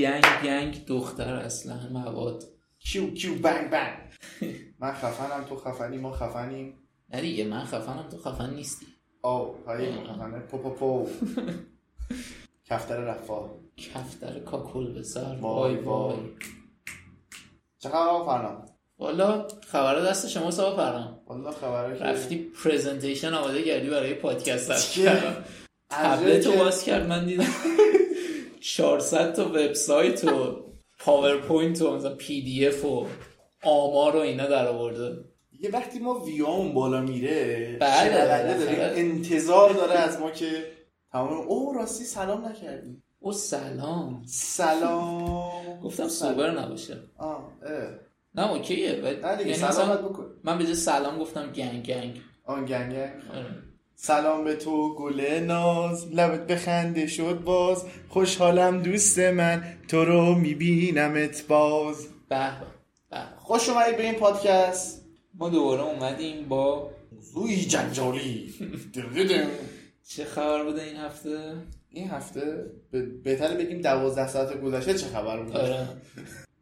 گنگ گنگ دختر اصلا مواد. کیو کیو بنگ بنگ. من خفنم تو خفنی ما خفنیم. نه دیگه من خفنم تو خفن نیستی. او های خفنه. پو پو پو. کفتر رفا کفتر کاکل به سر وای وای. چه خبر فرنام؟ والا خبر دست شما سوا پرام والا خبره که رفتی پرزنتیشن آماده کردی برای پادکست؟ تبلت رو که- باز کرد من دیدم. 400 تا وبسایت و پاورپوینت و مثلا پی دی اف و آمار و اینا در آورده. یه وقتی ما ویامون بالا میره بله، بالاخره. داریم؟ انتظار داره از ما که تمام او راستی سلام نکردی. او سلام. سلام. گفتم. سوبر نباشه. آه. نه اوکیه ولی- نه دیگه یعنی سلام مثلا بکن. من به سلام گفتم گنگ گنگ. آن گنگ گنگ. سلام به تو گل ناز. لبت بخنده شد باز. خوشحالم دوست من تو رو میبینمت باز. به خوش اومدید به این پادکست. ما دوباره اومدیم با موضوعی جنجالی. چه خبر بوده این هفته؟ این هفته بهتره بگیم دوازده ساعت گذشته چه خبر بود آره.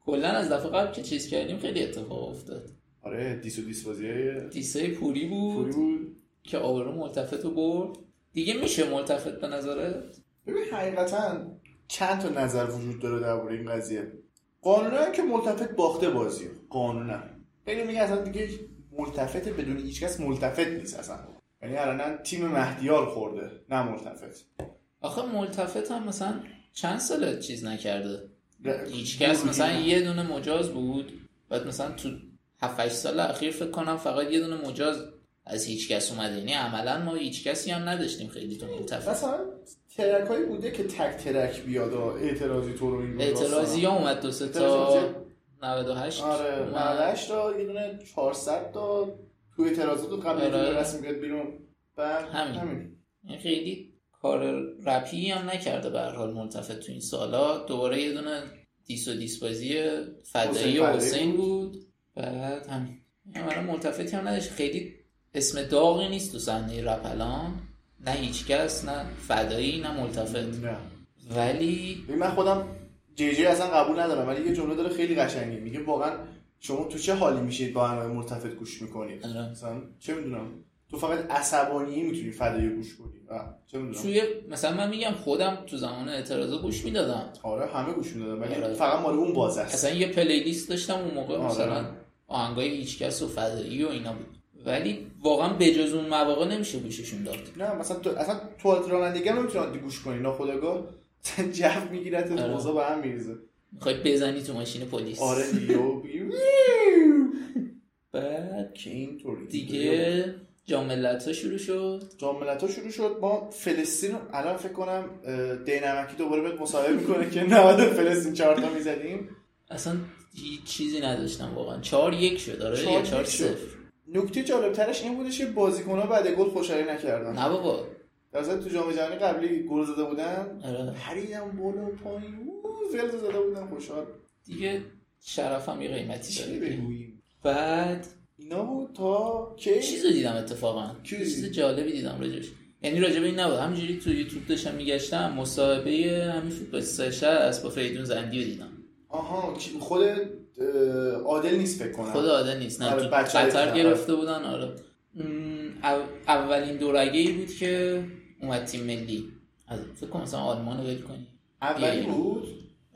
کلا از دفعه قبل که چیز کردیم خیلی اتفاق افتاد. آره دیس و دیس بازی های دیسه پوری بود. پوری بود. که آبرو ملتفت رو برد. دیگه میشه ملتفت به نظرت؟ ببین حقیقتا چند تا نظر وجود داره درباره این قضیه. قانونا که ملتفت باخته بازی. قانونا. خیلی میگه اصلا دیگه ملتفت بدون هیچ کس ملتفت نیست اصلا. یعنی الان تیم مهدیار خورده نه ملتفت. آخه ملتفت هم مثلا چند سال چیز نکرده؟ ر- هیچ کس بود. مثلا یه دونه مجاز بود. بعد مثلا تو 7 سال اخیر فکر کنم فقط یه دونه مجاز از هیچ کس اومده. یعنی عملا ما هیچ کسی هم نداشتیم خیلی تو ملتفت مثلا ترک هایی بوده که تک ترک بیاد و اعتراضی تو رو این اعتراضی ها اومد دو سه تا. اعتراضی- 98 آره اومد. 98 تا یه دونه 400 تا تو اعتراضات قبل آره. رسم بیاد بیرون. بعد همین. همین. این خیلی کار رپی هم نکرده به هر حال ملتفت تو این سالا. دوباره یه دونه دیس و دیس بازی فدایی حسین حسین بود. بعد همین. این برای ملتفتی هم نداشت. خیلی اسم داغی نیست تو صحنه رپ الان. نه هیچکس نه فدایی نه ملتفت. نه. ولی من خودم جی جی اصلا قبول ندارم ولی یه جمله داره خیلی قشنگی میگه واقعا شما تو چه حالی میشید با انواع مرتفع گوش می‌کنید؟ آره. مثلا چه می‌دونم تو فقط عصبانی می‌تونی فدایی گوش کنی. آه، چه می‌دونم. توی مثلا من میگم خودم تو زمان اعتراضا گوش می‌دادم. آره همه گوش می‌دادن ولی آره. فقط مال اون باز است. اصلا یه پلیلیست داشتم اون موقع آره. مثلا آهنگای هیچکس و فدایی و اینا بود. ولی واقعا بجز اون مواقع نمیشه گوششون داد. نه مثلا تو اصلا تو رانندگی هم نمی‌تونی عادی گوش کنی ناخودآگاه اصلا جو میگیرت آره. موضوع به هم میریزه. می‌خوای بزنی تو ماشین پلیس. آره دیگه بعد که اینطوری. دیگه جاملت ها شروع شد. جاملت ها شروع شد. ما فلسطین الان فکر کنم دینمکی دوباره بهت مصاحبه می‌کنه که 90 فلسطین چهار تا می‌زدیم. اصلا هیچ چیزی نداشتم واقعا. چهار یک شد آره چهار چهار شد. صفر نکته جالبترش این بودش که بازیکن‌ها بعد گل خوشحالی نکردن. نه بابا. در ضمن تو جام جهانی قبلی گل زده بودن آره. پریدن بالا و پایین. فلز زده بودن خوشحال. دیگه شرفم یه قیمتی داره. بعد اینا بود تا کی؟ چیز رو دیدم اتفاقا. چیز؟ جالبی دیدم راجش یعنی راجب این نبود. همینجوری تو یوتیوب داشتم میگشتم مصاحبه همین فوتبال سشه از با فریدون زندی رو دیدم. آها خود عادل نیست فکر کنم. خود عادل نیست نه آره، قطر. گرفته بودن آره. اولین دورگه ای بود که اومد تیم ملی. از فکر کنم مثلا آلمان رو ول کنی. اولی بود؟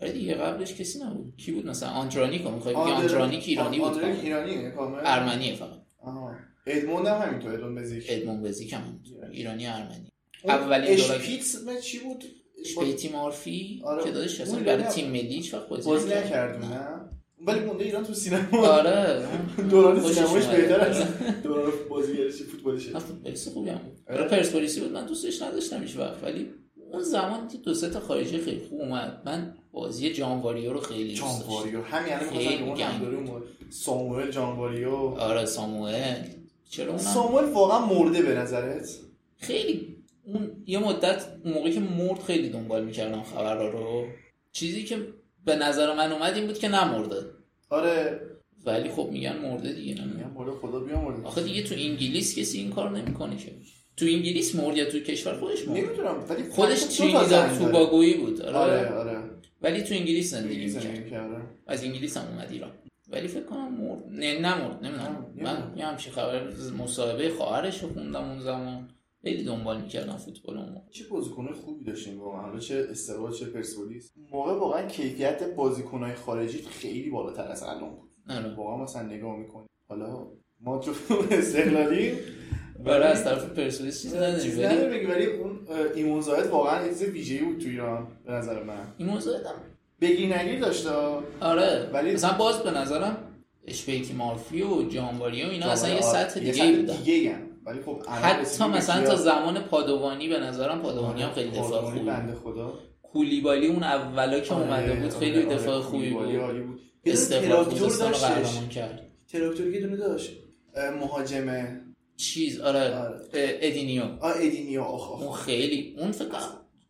آره دیگه قبلش کسی نبود. کی بود مثلا؟ آندرانیک رو می‌خوای بگی؟ آندر- آندرانیک ایرانی بود آندرانیک کامل. ایرانیه کامل. ارمنیه فقط. آها. ادموند هم همینطور ادموند بزیک. ادمون بزیک هم. ایرانی ارمنی. اون اولین دورگه اشپیتس چی بود؟ شپیتی مارفی آره. که دادش اصلا برای ایرانی تیم ملی هیچ وقت بازی نکرد. نکردون نه. ولی مونده ایران تو سینما. آره. دوران اومده. بهتر از دوران بازیگرشی فوتبالشه نه فوتبالیست خوبی هم آره. پرسپولیسی بود. من دوستش نداشتم هیچ وقت. ولی اون زمان که دو سه تا خارجی خیلی خوب اومد. من بازی جانواریو رو خیلی دوست داشتم. جانواریو همین الان اون اون ساموئل جانواریو آره ساموئل. چرا اونم؟ ساموئل واقعا مرده به نظرت؟ خیلی اون یه مدت اون موقعی که مرد خیلی دنبال می‌کردم خبرها رو چیزی که به نظر من اومد این بود که نمرده. آره. ولی خب میگن مرده دیگه نمیگم میگم مرده خدا بیامرده. آخه دیگه تو انگلیس کسی این کار نمی‌کنه که. تو انگلیس مرد یا تو کشور خودش مرد نمی‌دونم ولی خودش ترینیداد زن داره. توباگویی بود آره. آره آره. ولی تو انگلیس زندگی می‌کرد. کرده. از انگلیس هم اومد ایران. ولی فکر کنم مرد نه نمرد نمی‌دونم. نه، من. یه همچین خبر مصاحبه خواهرش رو خوندم اون زمان. خیلی دنبال می‌کردم فوتبال اون موقع. چه بازیکن خوبی داشتیم واقعا؟ حالا چه استقلال چه پرسپولیس؟ موقع واقعا کیفیت بازیکنهای خارجی خیلی بالاتر از الان بود. آره. واقعا مثلا نگاه می‌کنی. حالا ما تو استقلالی برای از طرف پرسپولیس چیزی نداریم ولی اون ایمون زاهد واقعا یه چیز ویژه‌ای بود تو ایران به نظر من. این موضوع دم بگیر نگیر داشته آره. ولی- مثلا باز به نظرم اشپیتی مارفی و جانواری و اینا اصلا یه آره، سطح دیگه بودن. دیگه هم. ولی خب حتی مثلا؟ تا زمان پادوانی به نظرم پادوانی هم آره، خیلی دفاع خوبی بنده خدا. کولیبالی اون اولا که آره، اومده بود آره، خیلی آره، دفاع خوبی بود. بود. استقلال خوزستان کرد. تراکتور یه دونه داشت مهاجمه چیز آره آره. ادینیو. آ ادینیو آخ آخ. اون خیلی اون فکر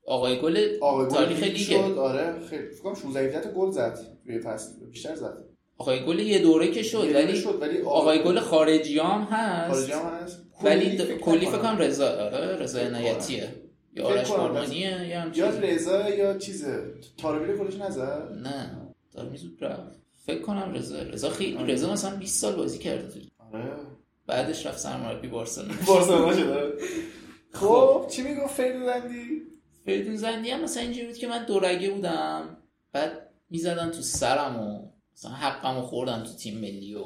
آقای گل آقای گل تاریخ لیگ آره خیلی. فکر کنم 16 17 تا گل زد توی فصل. بیشتر زد. آقای گل یه دوره که شد ولی شد ولی آقای گل خارجی هم هست. خارجی هم هست. ولی کلی فکر کنم رضا آره رضا عنایتیه یا آرش کنم. آرمانیه یا هم یا. رضا یا چیزه. تاربیل کلش نزد؟ نه دار میزود رفت. فکر کنم رضا. رضا خیلی آره. رضا مثلا 20 سال بازی کرده آره. بعدش رفت سرمربی بارسلونا. بارسلونا شد خب. چی می‌گفت فردلندی فریدون زندی هم مثلا اینجوری بود که من دورگه بودم. بعد می‌زدن تو سرم و مثلا حقم خوردن تو تیم ملی و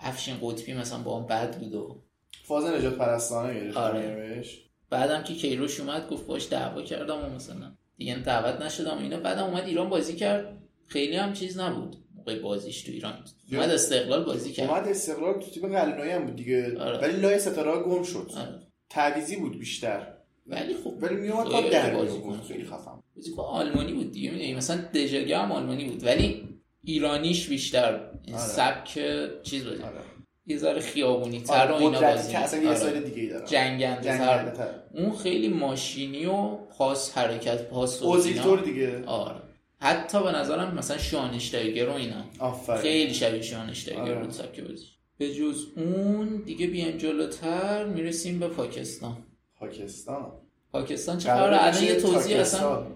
افشین قطبی مثلا با هم بد بود و فاز نجات پرستانه گرفت آره. بعدم که کیروش اومد گفت باش دعوا کردم و مثلا. دیگه دعوت نشدم اینا. بعدم اومد ایران بازی کرد. خیلی هم چیز نبود. موقع بازیش تو ایران. اومد استقلال بازی کرد. اومد استقلال تو تیم قلنوی هم بود دیگه. آره. ولی لای ستاره گم شد. آره. تعویزی بود بیشتر. ولی خب ولی میومد کار در. کن. خیلی خفن بازیکن آلمانی بود دیگه. می‌دونی مثلا دژرگه هم آلمانی بود. ولی ایرانیش بیشتر. این آره. سبک چیز بود آره. یه ذره خیابونی تر و آره، اینا قدرتی بازی که اصلا یه. سال دیگه ای داره جنگنده تر. اون خیلی ماشینی و پاس حرکت پاس و اینا. تور دیگه. آره. حتی به نظرم مثلا شانشتایگر و اینا. آفرین. خیلی شبیه شانشتایگر آره. بود سبک بازی. به جز اون دیگه بیایم جلوتر می‌رسیم به پاکستان. پاکستان. پاکستان چه قراره خبر الان یه توضیح اصلا.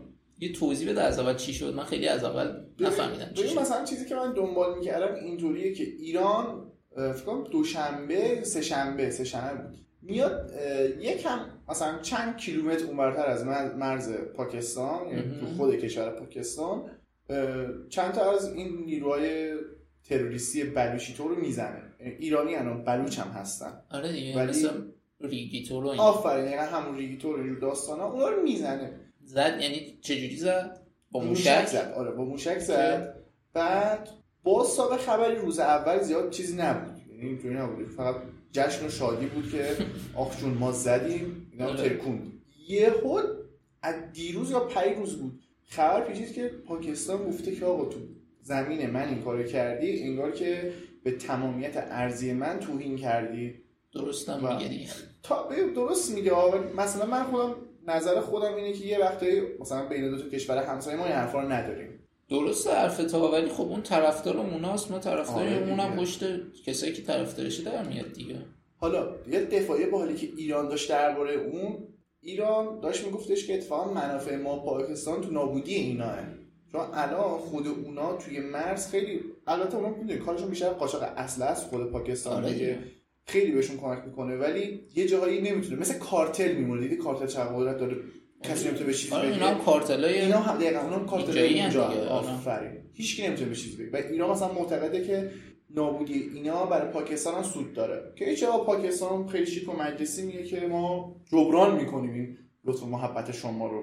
یه توضیح بده از اول چی شد. من خیلی از اول نفهمیدم چی شد. مثلا چیزی که من دنبال می‌کردم اینطوریه که ایران فکر کنم دوشنبه سه شنبه سه شنبه بود. میاد یکم مثلا چند کیلومتر اونورتر از مر- مرز پاکستان یعنی تو. خود کشور پاکستان چند تا از این نیروهای تروریستی بلوچی تو رو می‌زنه. یعنی ایرانی هن بلوچ هم هستن. آره دیگه ولی- مثلا ریگیتور و اینا آفرین یعنی همون ریگیتور و داستان ها اونا رو می‌زنه. زد یعنی چجوری زد؟ با موشک موشک؟ زد آره با موشک زد. بعد باز سال خبری روز اول زیاد چیزی نبود. یعنی اینطوری نبود. فقط جشن و شادی بود که آخ جون ما زدیم اینا آره. ترکوند یهو از دیروز یا پیروز بود خبر پیچید که پاکستان گفته که آقا تو زمین من این کارو کردی انگار که به تمامیت ارزی من توهین کردی. میگه دیگه. تا درست میگه آقا. مثلا من خودم نظر خودم اینه که یه وقتایی مثلا بین دو تا کشور همسایه ما این حرفا رو نداریم. درست حرف تا ولی خب اون طرفدار اوناست ما طرفدار آره اونم. پشت کسایی که طرفدارشه در میاد دیگه. حالا یه دفاعی باحالی که ایران داشت درباره اون ایران داشت میگفتش که اتفاقا منافع ما پاکستان تو نابودی ایناه چون الان خود اونا توی مرز خیلی البته اونا می‌دونی کارشون بیشتر قاچاق اصل است خود پاکستان آره دیگه. خیلی بهشون کمک می‌کنه ولی یه جاهایی نمی‌تونه مثل کارتل میمونه. دیدی کارتل چه قدرت داره؟ کسی نمی‌تونه به چیزی آره بگه. اینا هم کارتلای اینا هم دقیقا اونا هم کارت اینجایی هم اونجا آره. آفرین. هیچ کی نمی‌تونه به چیزی بگه. و ایران مثلا معتقده که نابودی اینا برای پاکستان هم سود داره. که آقا پاکستان خیلی شیک و مجلسی میگه که ما جبران می‌کنیم این لطف محبت شما رو.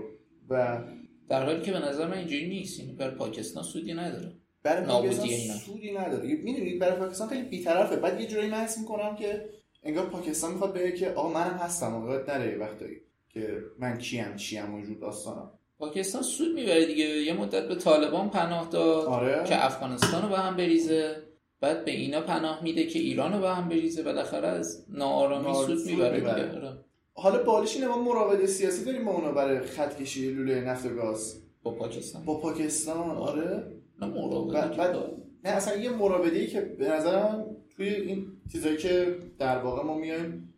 و در حالی که به نظر من اینجوری نیست. این بر پاکستان سودی نداره. برای پاکستان اینا. سودی نداره. می‌دونید برای پاکستان خیلی بیطرفه. بعد یه جوری من حس می‌کنم که انگار پاکستان می‌خواد بگه که آقا منم هستم و یاد نره وقتایی. که من کیم چیم و جور داستانم. پاکستان سود می‌بره دیگه. یه مدت به طالبان پناه داد آره. که افغانستان رو به هم بریزه. بعد به اینا پناه میده که ایران رو به هم بریزه. بالاخره از ناآرامی سود می‌بره می‌بره. دیگه. آره. حالا بالش اینه ما مراوده سیاسی داریم با اونا برای خط کشی لوله نفت و گاز. با پاکستان. با پاکستان آره. نه مراوده بعد- بعد-. نه اصلا یه مراوده ای که به نظر من توی این چیزایی که در واقع ما میایم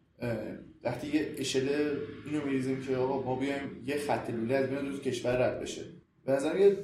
وقتی یه اشل اینو میریزیم که آقا ما بیایم یه خط لوله از بین دو کشور رد بشه. به نظر یه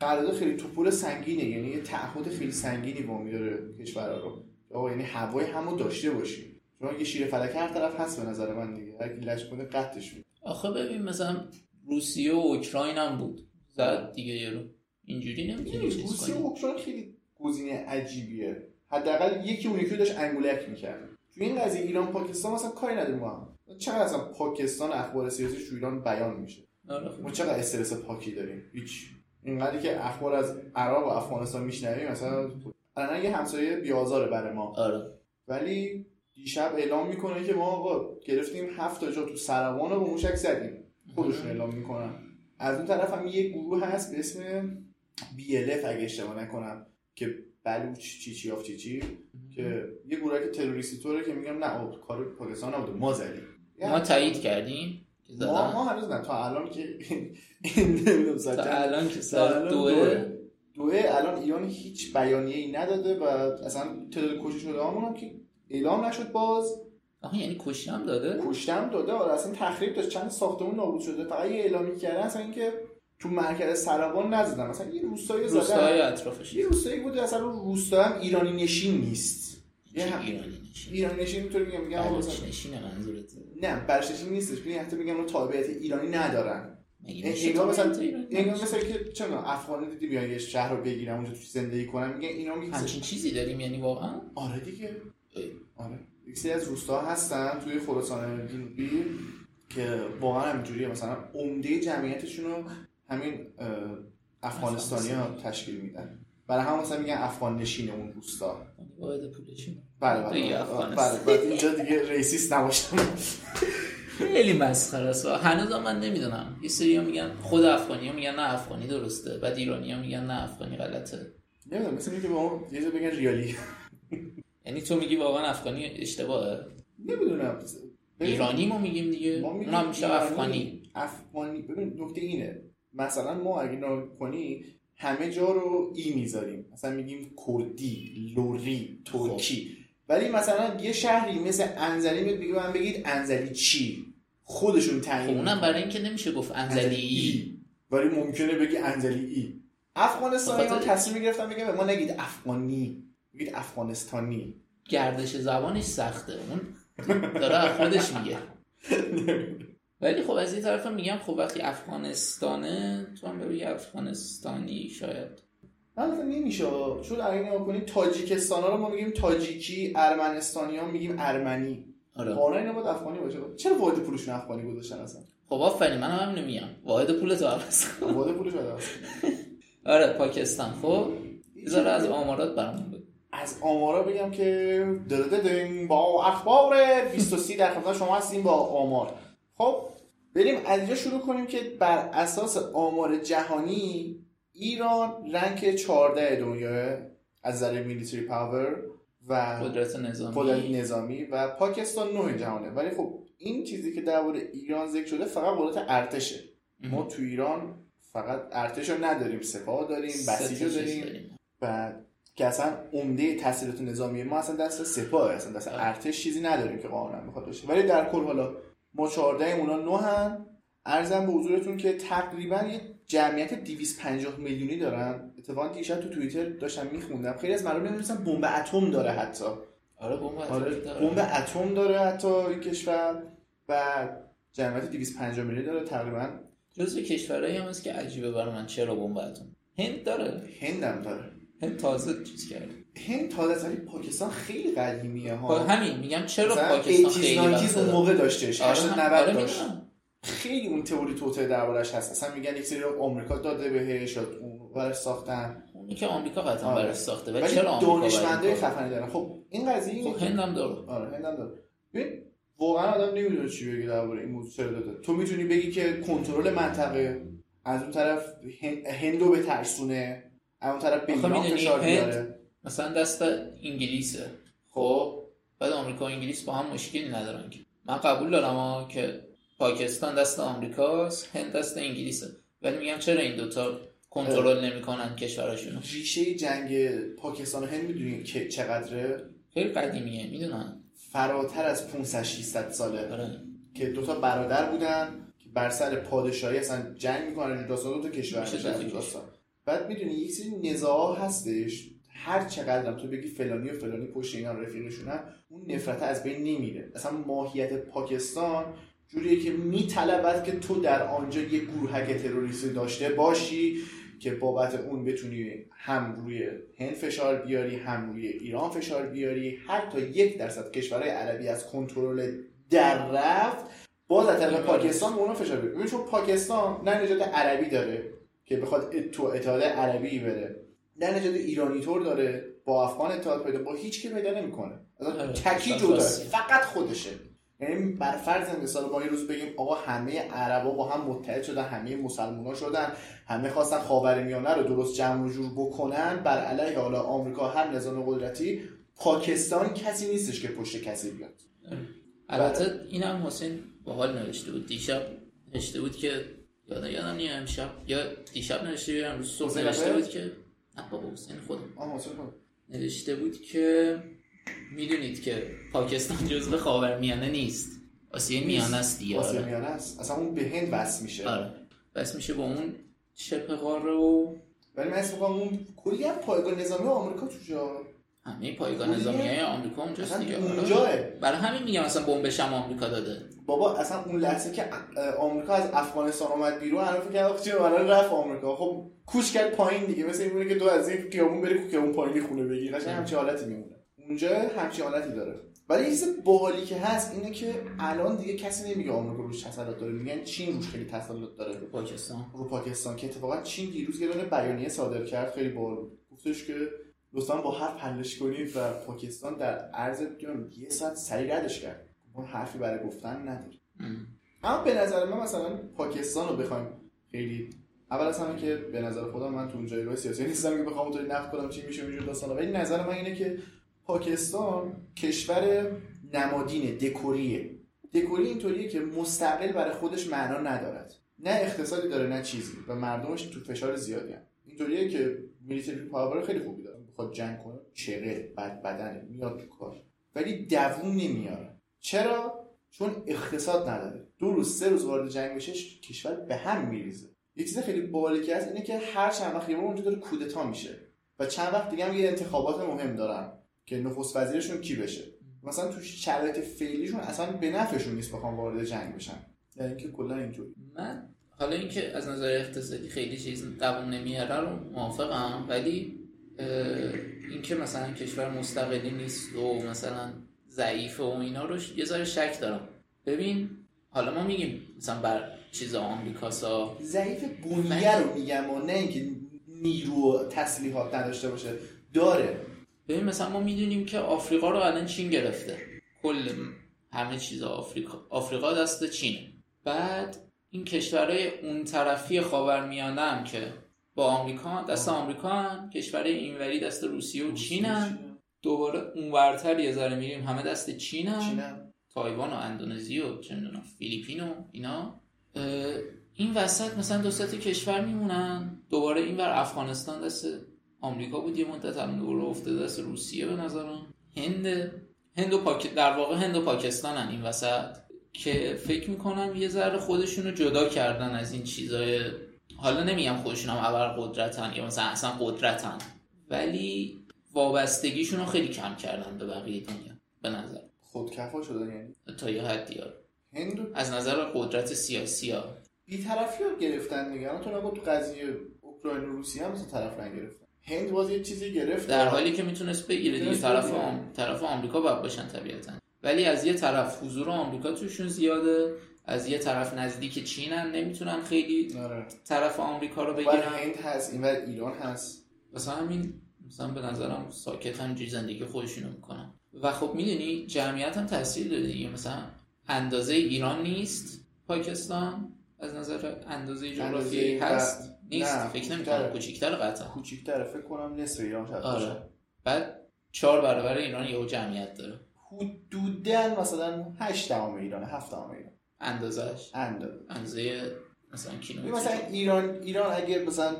قرارداد خیلی توپول سنگینه یعنی یه تعهد خیلی سنگینی با میداره کشورها رو. آقا یعنی هوای همو داشته باشیم چون یه شیر فلکه هر طرف هست به نظر من دیگه. هر کی لش کنه قطعش. آخه ببین مثلا روسیه و اوکراین هم بود. زد دیگه یارو. اینجوری نمی‌تونی چیز روسیه و اوکراین خیلی گزینه عجیبیه. حداقل یکی اون یکی داشت انگولک می‌کرد. تو این قضیه ایران پاکستان مثلا کاری نداریم ما هم. چقدر اصلا پاکستان اخبار سیاسی تو ایران بیان میشه؟ آره. ما چقدر استرس پاکی داریم؟ هیچ. اینقدری که اخبار از عراق و افغانستان میشنویم مثلا الان یه همسایه بیازاره برای ما. آره. ولی دیشب اعلام می‌کنه که ما آقا گرفتیم هفت تا جا تو سروان رو با موشک زدیم. خودشون اعلام می‌کنن. از اون طرف هم یه گروه هست به اسم BLF اگه اشتباه نکنم که بلوچ چی چی آف چی چی که یه گروه که تروریستی طوره که میگم نه کار پاکستان نبوده ما زدیم. ما تایید کردیم ما, ما هنوز نه تا الان که تا الان که الان دوه. دوه. الان ایران هیچ بیانیه ای نداده و اصلا تعداد کشته شده هم که اعلام نشد باز. آها یعنی کشی هم داده؟ کشتم داده آره اصلا تخریب داشت. چند ساختمون نابود شده فقط یه اعلامی کردن اصلا اینکه تو مرکز سروان نزدن مثلا یه روستایی روستای زدن اطرافش. یه روستایی بود اصلا روستا هم ایرانی نشین نیست. یه ایرانی نشین؟ ایرانی نشین اینطوری میگم میگم مثلا- نشینه منظورت؟ نه بلوچ نشین نیستش. ببین حتی میگم اون تابعیت ایرانی ندارن. اینا مثلا تو ایرانی اینا؟ مثلا که چه می‌دونم افغانی دیدی بیان یه شهر رو بگیرن اونجا توش زندگی کنن میگن اینا میگن همچین چیزی داریم یعنی واقعا؟ آره دیگه. آره. یک سری از روستاها هستن توی خراسان جنوبی که واقعا همینجوریه. مثلا عمده جمعیتشون رو همین افغانستانی ها تشکیل میدن. برای هم مثلا میگن افغان نشین اون روستا. واحد پولشون بله بله بله. بله, بله. اینجا دیگه ریسیست نباشم خیلی مسخره است. هنوز هم من نمی‌دونم. یه سری میگن خود افغانی ها میگن نه افغانی درسته. بعد ایرانی ها میگن نه افغانی غلطه. نمی‌دونم مثل اینکه به اون یه جا بگن ریالی. یعنی تو میگی واقعا افغانی اشتباهه؟ نمی‌دونم. ایرانی ما میگیم دیگه؟ ما میگیم میشه افغانی. افغانی. ببین نکته اینه. مثلا ما اگه نگاه کنی همه جا رو ای می‌ذاریم. مثلا میگیم کردی لوری ترکی. ولی مثلا یه شهری مثل انزلی میاد میگه من بگید انزلی چی؟ خودشون خب تعیین اونم برای اینکه نمیشه گفت انزلی ای. ولی ممکنه بگی انزلی ای. افغانستانی ها تصمیم گرفتن بگه به ما نگید افغانی. بگید افغانستانی. گردش زبانش سخته. اون داره خودش میگه. ولی خب از این طرف هم میگم خب وقتی افغانستانه تو هم بگی افغانستانی شاید. البته نمیشه چون اگه نگاه کنی تاجیکستان رو ما میگیم تاجیکی ارمنستانی ها میگیم ارمنی. آره. قانون اینا باید افغانی باشه. چرا واحد پولشون افغانی گذاشتن اصلا؟ خب آفرین منم همینو میگم واحد پول تو عوض کن. واحد پولش افغانی. آره پاکستان. خب بذار از آمارات بگو. از آمارا بگم که درددن با اخبار 23 در خدمت شما هستیم با آمار. خب بریم از اینجا شروع کنیم که بر اساس آمار جهانی ایران رنک 14 دنیا از نظر میلیتری پاور و قدرت نظامی. قدرت نظامی و پاکستان نوع جهانه. ولی خب این چیزی که درباره ایران ذکر شده فقط قدرت ارتشه. ما تو ایران فقط ارتش رو نداریم سپاه داریم بسیج رو داریم. و که اصلا عمده تحصیلات نظامی ما اصلا دست سپاه اصلا دست. ارتش چیزی نداریم که قانونا می‌خواد باشه. ولی در کل حالا ما 14 اونا 9 هن ارزم به حضورتون که تقریبا یه جمعیت 250 میلیونی دارن. اتفاقا دیشب تو توییتر داشتم میخوندم. خیلی از مردم نمی‌دونستن بمب اتم داره حتی. آره بمب آره اتمی داره. بمب اتم داره حتی این کشور. و جمعیت 250 میلیونی داره تقریبا. جزو کشورهایی هم هست که عجیبه برای من. چرا بمب اتم؟ هند داره. هندم داره. هند تازه چیز کرده. هند تازه ولی پاکستان خیلی قدیمیه ها همین میگم چرا پاکستان 80s خیلی 90s وقت اون. موقع داشتش آره 80 هم- 90 آره داشت. خیلی اون تئوری توته دربارش هست اصلا میگن یک سری آمریکا داده بهش اون ورش ساختن اونی که آمریکا قطعا آره. براش ساخته ولی چرا آمریکا دانشمندای؟ خفنی دارن خب این قضیه خب که- هند هم داره آره هندم داره ببین واقعا آدم نمی‌دونه چی بگه درباره این موضوع چرا داده تو می‌تونی بگی که کنترل منطقه از اون طرف هند- هندو به ترسونه از اون طرف به فشار بیاره مثلا دست انگلیسه. خب بعد آمریکا و انگلیس با هم مشکلی ندارن که. من قبول دارم ها که پاکستان دست آمریکاست هند دست انگلیسه. ولی میگم چرا این دوتا کنترل نمی‌کنن کشورشونو؟ ریشه جنگ پاکستان و هند می‌دونی که چقدره؟ خیلی قدیمیه می‌دونن فراتر از 500 600 ساله. آره. که دو تا برادر بودن که بر سر پادشاهی اصلا جنگ می‌کنن داستان دو تا کشور. بعد می‌دونی یک سری نزاع هستش. هر چقدر تو بگی فلانی و فلانی پشت اینا رفیقشونن اون نفرت از بین نمیره. اصلا ماهیت پاکستان جوریه که میطلبد که تو در آنجا یه گروهک تروریستی داشته باشی که بابت اون بتونی هم روی هند فشار بیاری هم روی ایران فشار بیاری. حتی یک درصد کشورهای عربی از کنترل در رفت باز از طرف پاکستان به اونا فشار بیاری چون پاکستان نه نژاد عربی داره که بخواد تو اتحاد عربی بره. نه نژاد ایرانی طور داره با افغان اتحاد پیدا با هیچ کی پیدا نمی‌کنه آره. اصلا تکی جدا خاصی. فقط خودشه یعنی بر فرض مثال ما یه روز بگیم آقا همه عربا با هم متحد شدن همه مسلمونا شدن همه خواستن خاورمیانه رو درست جمع و جور بکنن بر علیه حالا آمریکا هر نظام قدرتی پاکستان کسی نیستش که پشت کسی بیاد البته این هم حسین باحال نوشته بود دیشب نوشته بود که یادم یادم نیه امشب یا دیشب نوشته بود امروز صبح نوشته؟ بود که بابا حسین خودم آه حسین خان. نوشته بود که می‌دونید که پاکستان جزو خاورمیانه نیست. آسیای میانه است دیگه آسیا آره. میانه است. اصلا اون به هند وصل میشه. آره. بس میشه با اون شبه قاره و ولی من اسم اون کلی هم پایگاه نظامی آمریکا توجا همه پایگاه اون نظامی های آمریکا اونجاست دیگه. آره. برای همین میگم اصلا بمبش هم آمریکا داده. بابا اصلا اون لحظه که آمریکا از افغانستان اومد بیرون فکر کرد چرا الان رفت آمریکا. خب کوچ کرد پایین دیگه. مثل این که تو از این خیابون بری که اون پایینی خونه بگی قشنگ همچین حالتی میمونه. اونجا همچین حالتی داره. ولی یه چیز باحالی که هست اینه که الان دیگه کسی نمیگه آمریکا روش تسلط داره. میگن چین روش خیلی تسلط داره. پاکستان. رو پاکستان که اتفاقا چین دیروز یه دونه بیانیه صادر کرد. خیلی باحال گفتش که لطفا با حرف حلش کنید و پاکستان در عرض یه ساعت سریع ردش کرد. ما حرفی برای گفتن نداریم ام. اما به نظر من مثلا پاکستان رو بخوایم خیلی اول از همه که به نظر خودم من تو اون جایگاه سیاسی نیستم که بخوام اونطوری نقد کنم چی میشه اینجور داستانا. ولی نظر من اینه که پاکستان کشور نمادینه دکوریه. دکوری اینطوریه که مستقل برای خودش معنا ندارد. نه اقتصادی داره نه چیزی. و مردمش تو فشار زیادی هم. اینطوریه که میلیتری پاور خیلی خوبی داره بخواد جنگ کنه چغه بد بدنه میاد تو کار. ولی دووم نمیاره چرا؟ چون اقتصاد نداره. دو روز سه روز وارد جنگ بشه کشور به هم میریزه. یه چیز خیلی باحالی که هست اینه که هر چند وقت یه اونجا داره کودتا میشه. و چند وقت دیگه هم یه انتخابات مهم دارن که نخست وزیرشون کی بشه. مثلا تو شرایط فعلیشون اصلا به نفعشون نیست بخوام وارد جنگ بشن. یعنی اینکه کلا اینطوری من حالا اینکه از نظر اقتصادی خیلی چیز دوام نمیاره رو موافقم ولی اینکه مثلا کشور مستقلی نیست و مثلا ضعیفه و اینا رو یه ذره شک دارم. ببین حالا ما میگیم مثلا بر چیز آمریکاسا. ضعیف بنیه رو میگم و نه اینکه نیرو و تسلیحات نداشته باشه. داره. ببین مثلا ما می‌دونیم که آفریقا رو الان چین گرفته. کل همه چیز آفریقا آفریقا دست چینه. بعد این کشورهای اون طرفی خاورمیانه هم که با آمریکا دست آمریکا هم کشورهای اینوری دست روسیه و چین هم دوباره اونورتر یه ذره میریم همه دست چین هم تایوان و اندونزی و چه می‌دونم فیلیپین و اینا. این وسط مثلا دو تا کشور میمونن. دوباره این بر افغانستان دست آمریکا بود یه مدت الان دوباره افتاده دست روسیه به نظرم. هند. هند و پاک... در واقع هند و پاکستانن این وسط. که فکر می‌کنم یه ذره خودشون رو جدا کردن از این چیزای حالا نمیگم خودشون هم ابر قدرتن یا مثلا اصلا قدرتن ولی وابستگیشون رو خیلی کم کردن به بقیه دنیا به نظر. خودکفا شدن یعنی؟ تا یه حدی. هند رو از نظر قدرت سیاسی ها. بی‌طرفی رو گرفتن دیگه. تو نگو تو قضیه اوکراین و روسیه هم مثلا طرف نگرفتن هند باز یه چیزی گرفت در حالی که می‌تونست بگیره دیگه طرف. آم... طرف آمریکا باید باشن طبیعتا. ولی از یه طرف حضور آمریکا توشون زیاده از یه طرف نزدیک چینن نمی‌تونن خیلی آره. طرف آمریکا رو بگیرن. هند هست اینور ایران هست. واسه همین مثلا به نظرم ساکت همجوری زندگی خودشونو می‌کنن. و خب می‌دونی جمعیت هم تاثیر داره دیگه مثلا اندازه ایران نیست پاکستان از نظر اندازه جغرافیایی هست. و- نیست. نه، فکر. نمی‌کنم. کوچیک‌تر قطعا. کوچیک‌تره فکر کنم نصف ایران شاید آره. بعد چهار برابر ایران یهو جمعیت داره. حدوداً مثلا 8 دهم ایران 7 دهم ایران. اندازش؟ اندازه. اندازه مثلا کیلومتر مثلا ایران ایران اگه مثلا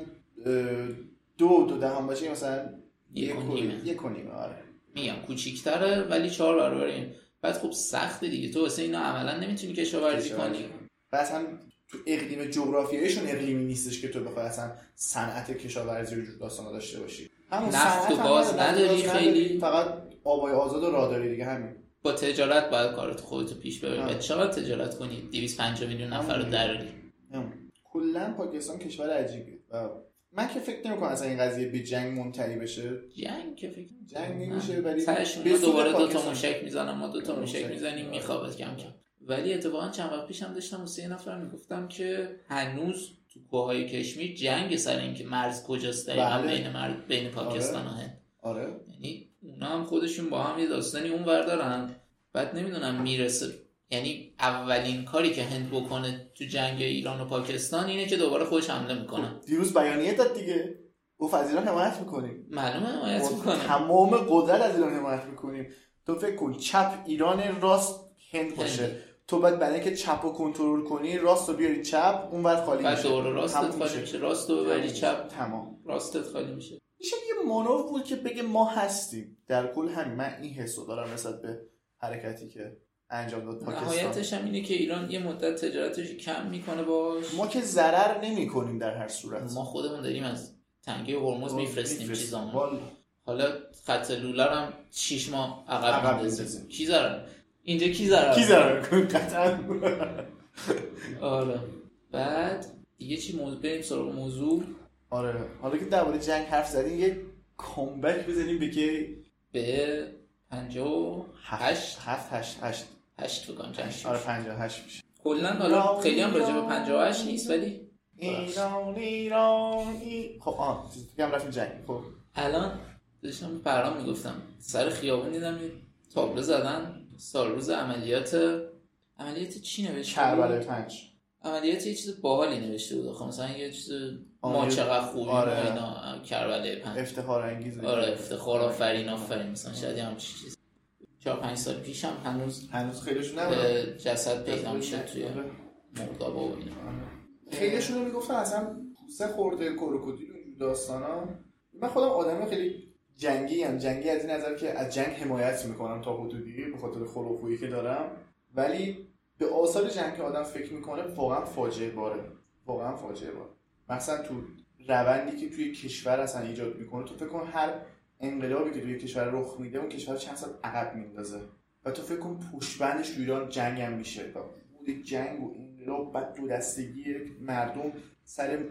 دو دو دهم باشه مثلا یک و و- نیمه. یک و نیمه آره. میگم کوچیکتره ولی چهار برابر این. بعد خب سخته دیگه. تو واسه اینا عملا نمی‌تونی کشاورزی کنی. و اصلا تو اقلیم جغرافیاییشون اقلیمی نیستش که تو بخوای اصلا صنعت کشاورزی وجود داستانا داشته باشی. همون نفت و صنعت هم گاز نداری، نداری خیلی. فقط آبای آزاد و راه داری دیگه همین با تجارت باید کارت خودتو پیش ببری. و چقدر تجارت کنی 250 میلیون نفر رو. دراری. کلا پاکستان کشور عجیبیه و من که فکر نمی‌کنم اصلا این قضیه به جنگ منتهی بشه جنگ که فکر جنگ. نمیشه ولی سود دوباره دو تا. موشک می‌زنن ما دو تا موشک. می‌زنیم میخوابه کم کم ولی اتفاقا چند وقت پیشم داشتم واسه یه نفر می‌گفتم که هنوز تو کوههای کشمیر جنگ سر اینکه مرز کجاست دقیقا بله. بین مرز بین پاکستان و هند آره یعنی اونا هم خودشون با هم یه داستانی اون دارن. بعد نمی‌دونم می‌رسه یعنی اولین کاری که هند بکنه تو جنگ ایران و پاکستان اینه که دوباره خودش حمله می‌کنه. دیروز بیانیه داد دیگه. گفت از ایران حمایت می‌کنیم. معلومه حمایت ما می‌کنه. تمام قدرت از ایران حمایت می‌کنیم. تو فکر کن چپ ایران راست هند باشه. هند. تو باید برای اینکه چپ رو کنترل کنی راست رو بیاری چپ اون بعد خالی بعد میشه. دوباره راستت خالی میشه. راست رو ببری چپ تمام. راستت خالی میشه. میشه یه مانور بود که بگه ما هستیم. در کل همین. من این حسو دارم نسبت به حرکتی که انجام داد پاکستان. نهایتش هم اینه که ایران یه مدت تجارتش کم می‌کنه باش. ما که ضرر نمی کنیم در هر صورت. ما خودمون داریم از تنگه هرمز میفرستیم چیزامون. حالا خط لولر هم 6 ماه عقب میندازیم. کی ضرر؟ اینجا کی ضرر؟ کی ضرر قطعا. آره. بعد دیگه چی موضوع؟ بریم سراغ موضوع. آره. حالا که درباره جنگ حرف زدیم یه کامبک بزنیم به که به 58 هفت هشت هشت. 8 بگم جنگ شد. آره 58 میشه. کلا حالا خیلی هم راجع به 58 نیست ولی ایران ایران ای... خب دیگه هم رفتیم جنگ. خب. الان داشتم به پرام می‌گفتم. سر خیابون دیدم یه تابلو زدن. سال روز عملیات عملیات چی نوشته؟ کربلای پنج. عملیات یه چیز باحالی نوشته بود. آخه مثلا یه چیز ما آره. چقدر خوبیم آره. اینا. کربلای پنج. افتخار انگیز آره افتخار آفرین آفرین. مثلا شاید همچین چیز. چهار پنج سال پیش هم هنوز هنوز خیلیشون نبود. جسد پیدا می‌شد توی آره. مردابا و اینا. خیلیشون رو می‌گفتن اصلا پوسه خورده کروکودیل و داستانا. من خودم آدم خیلی جنگی هم جنگی از این نظر که از جنگ حمایت می‌کنم تا حدودی به خاطر خلق خویی که دارم. ولی به آثار جنگ آدم فکر می‌کنه واقعا فاجعه باره. واقعا فاجعه باره. مثلا تو روندی که توی کشور اصلا ایجاد می‌کنه تو فکر کن هر انقلابی که توی کشور رخ میده اون کشور چند سال عقب میندازه. و تو فکر کن پشتبندش تو ایران جنگ هم میشه. و بود جنگ و انقلاب بعد دو دستگی مردم سر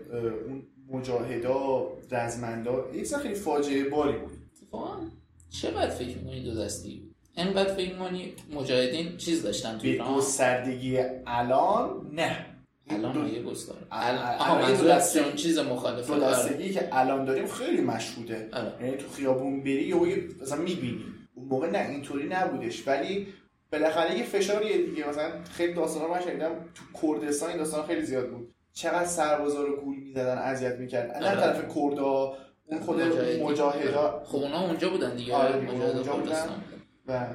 اون مجاهدا رزمندا چیز خیلی فاجعه باری بود. اتفاقا چقدر فکر می‌کنی دو دستی؟ بود؟ انقدر فکر می‌کنی مجاهدین چیز داشتن تو به ایران؟ گستردگی الان؟ نه. الان دو- یه گستار آها منظور از اون چیز مخالفه دو. دستگی که الان داریم خیلی مشهوده. آره. یعنی تو خیابون بری یا مثلا می‌بینی. اون موقع نه اینطوری نبودش. ولی بالاخره یه فشاریه دیگه. مثلا خیلی داستانا من شنیدم تو کردستان این داستان خیلی زیاد بود. چقدر سربازا رو گول می‌زدن اذیت می‌کرد نه آره. طرف کردا اون خود. مجاهدا. خب اونا اونجا بودن دیگه. آره اونجا بودن. و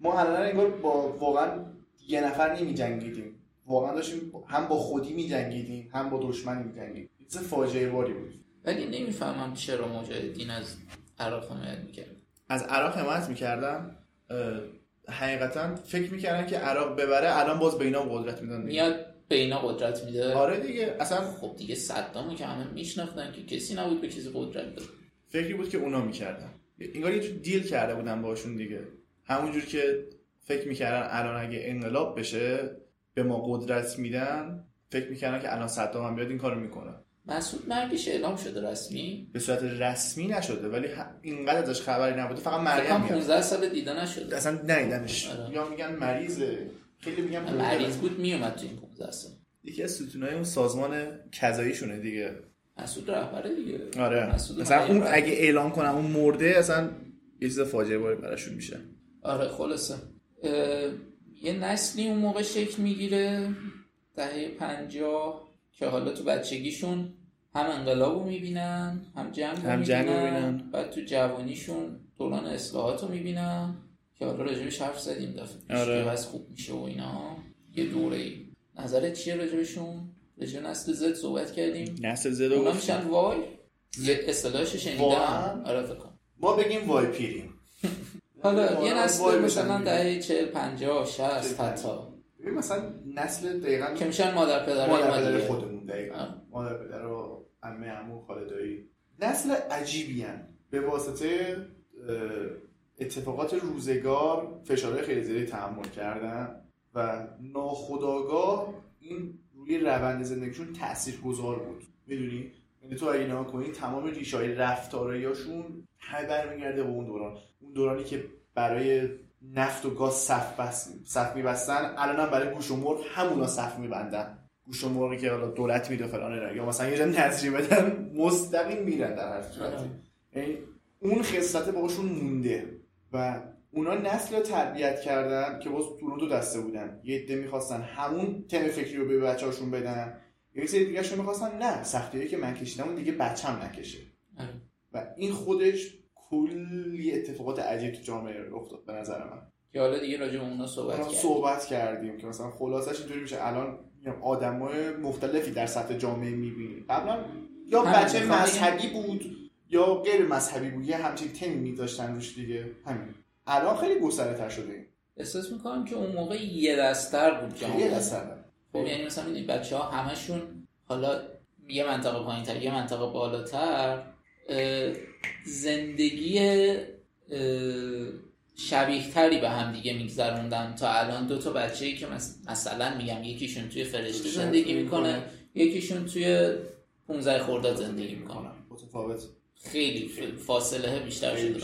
ما الان انگار با واقعا یه نفر نمی جنگیدیم واقعا داشتیم هم با خودی می جنگیدیم هم با دشمن می جنگیدیم چیز فاجعه باری بود. ولی نمی‌فهمم چرا مجاهدین از عراق حمایت می‌کرد از عراق حمایت می‌کردن؟ حقیقتا فکر می‌کردن که عراق ببره الان باز به اینا قدرت میدن میاد به اینا قدرت میده. آره دیگه اصلا خب دیگه صدامو که همه میشناختن که کسی نبود به کسی قدرت داد فکری بود که اونا می‌کردن. انگار یه جور دیل کرده بودن باشون دیگه. همونجور که فکر می‌کردن الان اگه انقلاب بشه به ما قدرت میدن فکر می‌کردن که الان صدام هم بیاد این کارو می‌کنه. مسعود مرگش اعلام شده رسمی؟ به صورت رسمی نشده ولی اینقدر ازش خبری نبوده فقط مریم کنم میاد. 15 سال دیده نشده. اصلا ندیدنش آره. یا میگن مریضه. خیلی میگن مرده. مریض بود میومد تو این 15 سال. یکی از ستونای اون سازمان کذاییشونه دیگه. مسعود رهبره دیگه. آره. مثلا اون. اگه اعلام کنم اون مرده اصلا یه چیز فاجعه باری براشون میشه. آره خلاصه. یه نسلی اون موقع شکل می‌گیره دهه پنجاه که حالا تو بچگیشون هم انقلاب رو می‌بینن هم جنگ رو رو می‌بینن. بعد تو جوانیشون دوران اصلاحات رو می‌بینن که حالا راجبش حرف زدیم دفعه آره. که خوب میشه و اینا. یه دوره ای نظرت چیه راجبشون؟ راجب نسل زد صحبت کردیم. نسل اونا گفت میشن وای؟ یه اصطلاحش شنیدم؟ آره فکر کنم. ما بگیم وای پیریم. حالا یه نسل مثلا. دهه 40 50 60 40 حتی. ببین مثلا نسل دقیقا که میشن مادر ما مادر پدر خودمون دقیقا. مادر پدر و عمه عمو خاله دایی نسل عجیبی هن. به واسطه اتفاقات روزگار فشارهای خیلی زیادی تحمل کردن و ناخداگاه این روی روند زندگیشون تأثیر گذار بود. می‌دونی؟ یعنی تو اگه نگاه کنی تمام ریشه های رفتاراییاشون همه برمیگرده به اون دوران. اون دورانی که برای نفت و گاز صف بس صف میبستن الان هم برای گوش و مرغ همونا صف میبندن. گوش و مرغی که حالا دولت میده فلان. یا مثلا یه جا نظری بدن مستقیم میرن در هر صورتی. یعنی اون خصلت باشون مونده. و اونا نسل رو تربیت کردن که باز تو دو دسته بودن. یه عده می‌خواستن همون تم فکری رو به بچه هاشون بدن. یه سری دیگه شون می‌خواستن نه سختی که من کشیدم اون دیگه بچم نکشه. آره. و این خودش کلی اتفاقات عجیب تو جامعه رخ داد به نظر من. که حالا دیگه راجع به اونا صحبت کردیم. صحبت کردیم که مثلا خلاصش اینطوری میشه. الان آدمای مختلفی در سطح جامعه می‌بینیم. قبلا یا بچه مذهبی بود یا غیر مذهبی بود یه همچین تمی میذاشتن روش دیگه. همین. الان خیلی گستره تر شده. احساس می‌کنم که اون موقع یه دستتر بود جامعه. دستر خب یعنی مثلا می‌دونی بچه ها همشون حالا یه منطقه پایین تر یه منطقه بالاتر زندگی شبیه تری به هم دیگه میگذروندن. تا الان دو تا بچه ای که مثلا میگم یکیشون توی فرشته زندگی می‌کنه یکیشون توی 15 خرداد زندگی می‌کنه. متفاوت. خیلی فاصله بیشتر شده.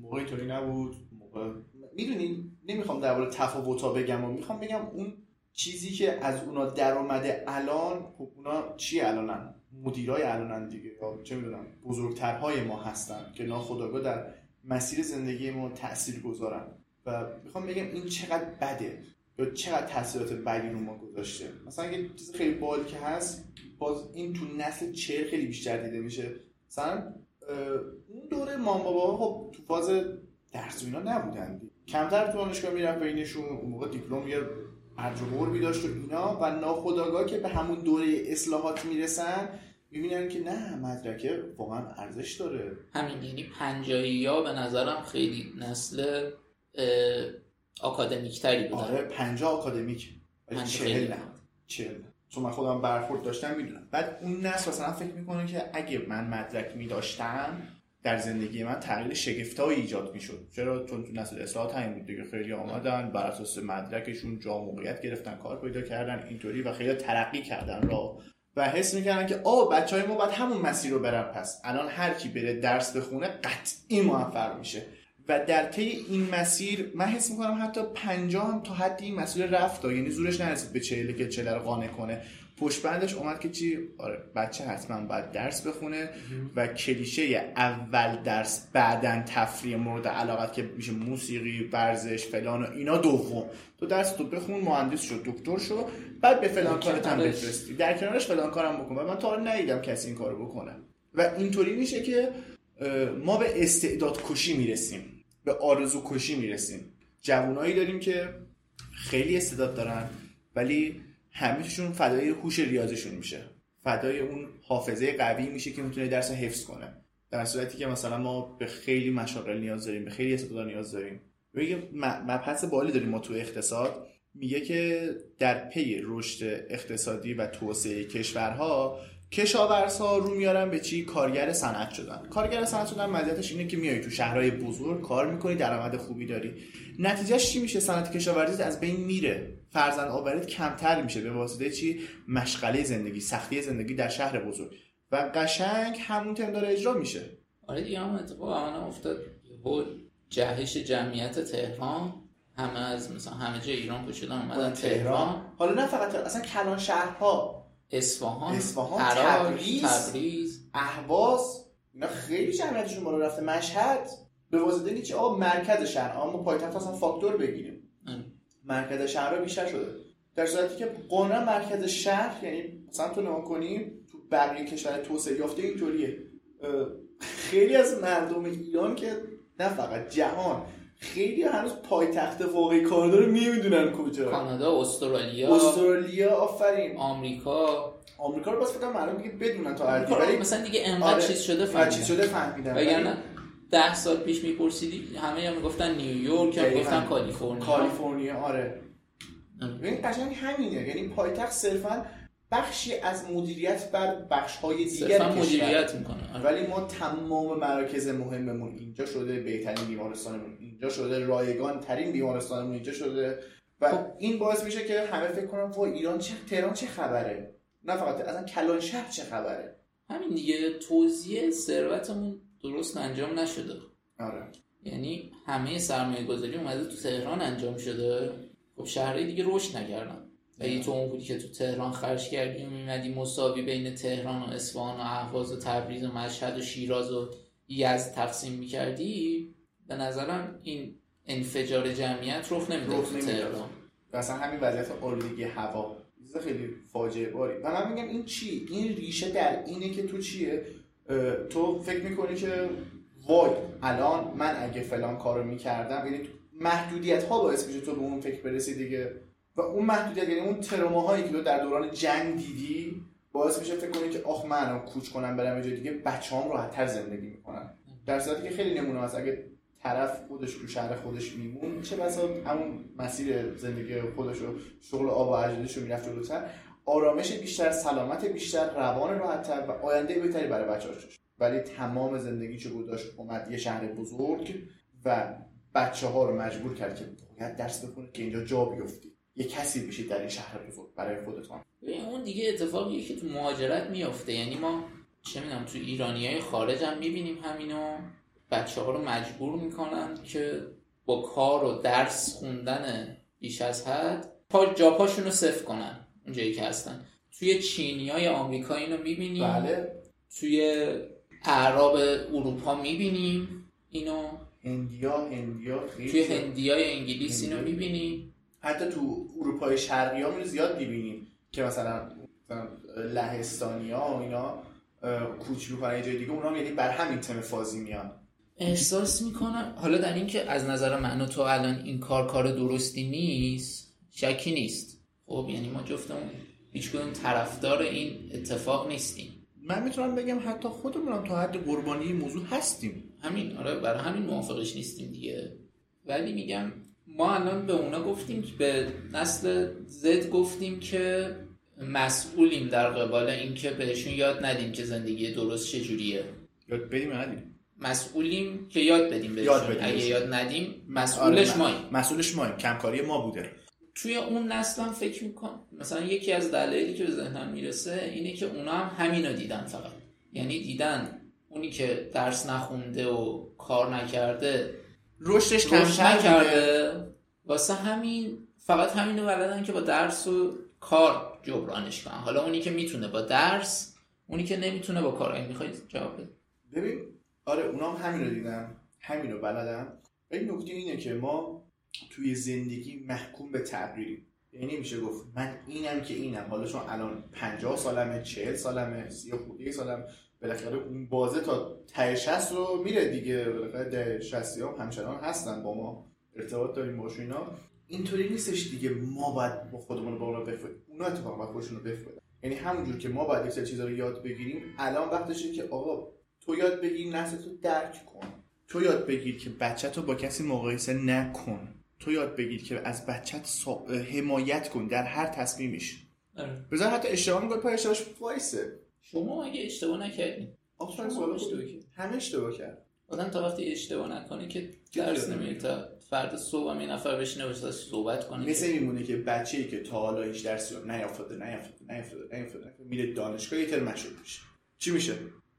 موقعی طوری نبود. موقع می‌دونی؟ نمی‌خوام درباره تفاوت‌ها بگم و می‌خوام بگم اون چیزی که از اونا در اومده الان خب اونا چی الانن؟ مدیرای الانن دیگه. یا چه می‌دونم بزرگترهای ما هستن که ناخودآگاه در مسیر زندگی ما تأثیر گذارن و می‌خوام بگم این چقدر بده یا چقدر تاثیرات بدی رو ما گذاشته. مثلا یه چیز خیلی بال که هست باز این تو نسل چهر خیلی بیشتر دیده میشه. مثلا اون دوره مام بابا خب تو فاز درس و اینا نبودن. کمتر تو دانشگاه می‌رفت بینشون اون موقع دیپلم یه ارج و داشت و اینا و ناخداگاه که به همون دوره اصلاحات می‌رسن می‌بینن که نه مدرکه واقعا ارزش داره. همین یعنی پنجایی ها به نظرم خیلی نسل آکادمیک تری بودن. آره پنجاه آکادمیک. چهل. نه چهل. چون من خودم برخورد داشتم می‌دونم. بعد اون نسل مثلا فکر می‌کنه که اگه من مدرک میداشتم در زندگی من تغییر شگفتایی ایجاد می‌شد. چرا؟ چون تو نسل اصلاحات همین بود دیگه. خیلی آمدن بر اساس مدرکشون جا موقعیت گرفتن کار پیدا کردن اینطوری و خیلی ترقی کردن را و حس می‌کردن که آه بچه های ما باید همون مسیر رو برن پس. الان هر کی بره درس بخونه قطعی موفق میشه. و در طی این مسیر من حس می‌کنم حتی پنجاه تا حدی این مسیر رفت یعنی زورش نرسید به چهله که چهله رو قانع کنه. پشت بندش اومد که چی؟ آره بچه حتما باید درس بخونه و کلیشه اول درس بعدن تفریح مورد علاقت که میشه موسیقی ورزش فلان و اینا دوم. تو درس تو بخون مهندس شد دکتر شو بعد به فلان کارت هم. بفرستی. در کنارش فلان کارم بکن. و من تا حالا ندیدم کسی این کارو بکنه. و اینطوری میشه که ما به استعداد کشی می‌رسیم. به آرزو کشی می‌رسیم. جوانایی داریم که خیلی استعداد دارن ولی همیشون فدای هوش ریاضیشون میشه. فدای اون حافظه قوی میشه که می‌تونه درس حفظ کنه. در صورتی که مثلا ما به خیلی مشاغل نیاز داریم به خیلی استعداد نیاز داریم. یه م- مبحث بالی داریم ما تو اقتصاد. میگه که در پی رشد اقتصادی و توسعه کشورها کشاورزها رو میارن به چی؟ کارگر صنعت شدن. کارگر صنعت شدن مزیتش اینه که میای تو شهرهای بزرگ کار می‌کنی درآمد خوبی داری. نتیجهش چی میشه؟ صنعت کشاورزی از بین میره. فرزند آوریت کمتر میشه به واسطه چی؟ مشغله زندگی سختی زندگی در شهر بزرگ. و قشنگ همون تم داره اجرا میشه. آره دیگه هم اتفاق همانه افتاد. جهش جمعیت تهران همه از مثلا همه جای ایران کوچیدن اومدن تهران. حالا نه فقط تهران، اصلا کلان شهرها. اصفهان اصفهان، تبریز. تبریز اهواز اینا خیلی جمعیتشون بالا رفته. مشهد به واسطه اینکه آقا مرکز شهر اما ما پایتخت اصلا فاکتور بگیریم. مرکز شهر بیشتر شده. در صورتی که قانون مرکز شهر یعنی مثلا تو نگاه کنی تو بقیه کشور توسعه یافته اینطوریه. خیلی از مردم ایران که نه فقط جهان خیلی هنوز پایتخت واقعی کانادا رو نمی‌دونن کجا. کانادا استرالیا. استرالیا آفرین. آمریکا. آمریکا رو بس فکر کنم مردم دیگه بدونن تا آمریکا ولی مثلا دیگه انقدر آره. چیز شده و چیز فهمیدن. شده فهمیدن. وگرنه ده سال پیش میپرسیدی همه هم می‌گفتن نیویورک هم دقیقاً. گفتن کالیفرنیا کالیفرنیا آره آره. ببین قشنگ همینه یعنی پایتخت صرفا بخشی از مدیریت بر بخش های دیگر مدیریت می‌کنه آره. ولی ما تمام مراکز مهممون اینجا شده بهترین بیمارستانمون اینجا شده رایگان ترین بیمارستانمون اینجا شده و خب. این باعث میشه که همه فکر کنن وای ایران چه تهران چه خبره نه فقط اصلا کلان شهر چه خبره همین دیگه توزیع ثروتمون درست انجام نشده. آره. یعنی همه سرمایه گذاری اومده تو تهران انجام شده. خب شهرهای دیگه رشد نکردن. و اگه تو اون بودی که تو تهران خرج کردی و میمدی مساوی بین تهران و اصفهان و اهواز و تبریز و مشهد و شیراز و یزد تقسیم می‌کردی به نظرم این انفجار جمعیت رخ نمی‌داد تو. تهران. و اصلا همین وضعیت آلودگی هوا. چیز خیلی فاجعه باری و من میگم این چی؟ این ریشه در اینه که تو چیه؟ تو فکر می‌کنی که وای الان من اگه فلان کارو می‌کردم یعنی محدودیت ها باعث میشه تو به اون فکر برسی دیگه. و اون محدودیت یعنی اون تروماهایی که تو در دوران جنگ دیدی باعث میشه فکر کنی که آخ من کوچ کنم برم جای دیگه بچه‌هام راحت‌تر زندگی می‌کنن. در صورتی که خیلی نمونه هست اگه طرف خودش تو شهر خودش میمون چه بسا همون مسیر زندگی خودش و شغل آب و اجدادش رو می‌رفت جلوتر. آرامش بیشتر سلامت بیشتر روان راحتتر و آینده بهتری برای بچه‌هاش داشت. ولی تمام زندگی چه گذاشت اومد یه شهر بزرگ و بچه ها رو مجبور کرد که باید درس بخونه که اینجا جا بیفتی یه کسی بشید در این شهر بزرگ برای خودتان. اون دیگه اتفاقیه که تو مهاجرت میافته. یعنی ما چه می‌دونم تو ایرانی های خارج هم می‌بینیم همینو. بچه ها رو مجبور می‌کنن که با کار و درس خوندن بیش از حد پا جاپاشون رو صفر کنن. اونجایی که هستن. توی چینی های آمریکا اینو می‌بینیم. بله. توی اعراب اروپا می‌بینیم اینو. هندیا هندیا خیلی توی. هندیای انگلیس اینو. می‌بینیم. حتی تو اروپای شرقی ها زیاد می‌بینیم که مثلا لهستانی ها و اینا کوچ می‌کنن یه جای دیگه اونا هم یعنی بر همین تم فازی میان. احساس می‌کنم حالا در اینکه از نظر من و تو الان این کار کار درستی نیست شکی نیست. خب یعنی ما جفتمون هیچ کدوم طرفدار این اتفاق نیستیم. من می‌تونم بگم حتی خودمون هم تا حد قربانی موضوع هستیم. همین آره برای همین موافقش نیستیم دیگه. ولی میگم ما الان به اونا گفتیم که به نسل زد گفتیم که مسئولیم در قبال اینکه بهشون یاد ندیم که زندگی درست چجوریه. یاد بدیم ندیم؟ مسئولیم که یاد بدیم بهشون. یاد بدیم اگه بهشون. یاد ندیم مسئولش آره، ماییم مسئولش ماییم کمکاری ما بوده. توی اون نسل هم فکر می‌کنم مثلا یکی از دلایلی که به ذهنم می‌رسه اینه که اونا هم همینو دیدن فقط. یعنی دیدن اونی که درس نخونده و کار نکرده رشدش بوده. نکرده. واسه همین فقط همینو بلدن که با درس و کار جبرانش کنن. حالا اونی که می‌تونه با درس اونی که نمی‌تونه با کار. این می‌خواید جواب بده ببین آره اونا هم همین رو دیدن همین رو بلدن. ولی نکته اینه که ما توی زندگی محکوم به تغییریم یعنی نمیشه گفت من اینم که اینم. حالا چون الان 50 سالمه 40 سالمه 30 خورده سالم بالاخره اون بازه تا ته 60 رو میره دیگه. بالاخره ده 60 هم همچنان هستن با ما. ارتباط داریم باشون اینا. اینطوری نیستش دیگه ما باید با خودمون با اونا اونا اتفاقا باید خودشون رو بفهمن یعنی همونجور که ما باید یک سری چیزا رو یاد بگیریم الان وقتشه که آقا تو یاد بگیر نسل تو درک کن. تو یاد بگیر که بچه تو با کسی مقایسه نکن. تو یاد بگیر که از بچت سا... حمایت کن در هر تصمیمش. بذار حتی اشتباه می‌کنه پای اشتباهش وایسه. شما اگه اشتباه نکردین آفرین اشتباه. کردین. همه اشتباه کرد. آدم تا وقتی اشتباه نکنه که درس نمیره تا فرد صبح هم یه نفر بشینه باشه صحبت کنه مثل میمونه که بچه‌ای که تا حالا هیچ درسی رو نیافتاده نیافتاده نیافتاده نیافتاده میره دانشگاه یه ترم مشروط میشه. چی میشه؟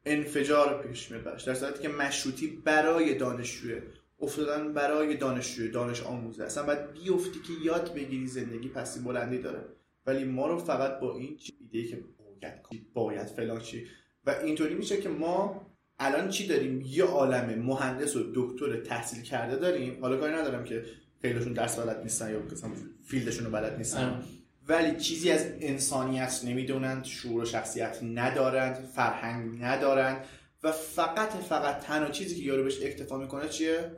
انفجار پیش میاد براش. در صورتی که مشروطی برای دانشجوه افتادن برای دانشجوی دانش آموزه. اصلا باید بیفتی که یاد بگیری زندگی پسی بلندی داره. ولی ما رو فقط با این ایده که باید باید فلان چی. و اینطوری میشه که ما الان چی داریم؟ یه عالم مهندس و دکتر تحصیل کرده داریم. حالا کاری ندارم که خیلیشون درس بلد نیستن یا مثلا فیلدشون رو بلد نیستن. ولی چیزی از انسانیت نمی‌دونند شعور و شخصیت ندارند فرهنگ ندارند. و فقط فقط تنها چیزی که یارو بهش اکتفا می‌کنه چیه؟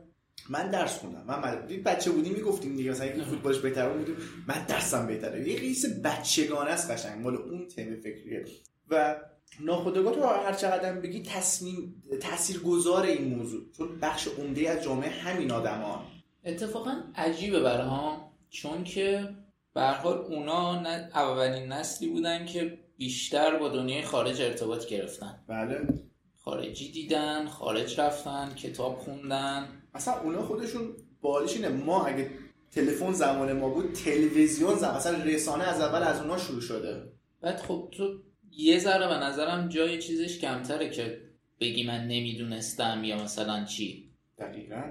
من درس خوندم. من مد... بچه بودیم می‌گفتیم دیگه مثلا یکی فوتبالش بهتره بودیم من درسم بهتره. یه قیس بچگانه است قشنگ مال اون تم فکریه. و ناخودآگاه تو هر چقدر بگی تصمیم تاثیرگذار این موضوع. چون بخش عمده از جامعه همین آدمان اتفاقا عجیبه برام چون که به حال اونا اولین نسلی بودن که بیشتر با دنیای خارج ارتباط گرفتن. بله. خارجی دیدن خارج رفتن کتاب خوندن. اصلا اونا خودشون بالیش اینه. ما اگه تلفن زمان ما بود تلویزیون زمان اصلا رسانه از اول از اونا شروع شده. بعد خب تو یه ذره به نظرم جای چیزش کمتره که بگی من نمی‌دونستم یا مثلا چی. دقیقا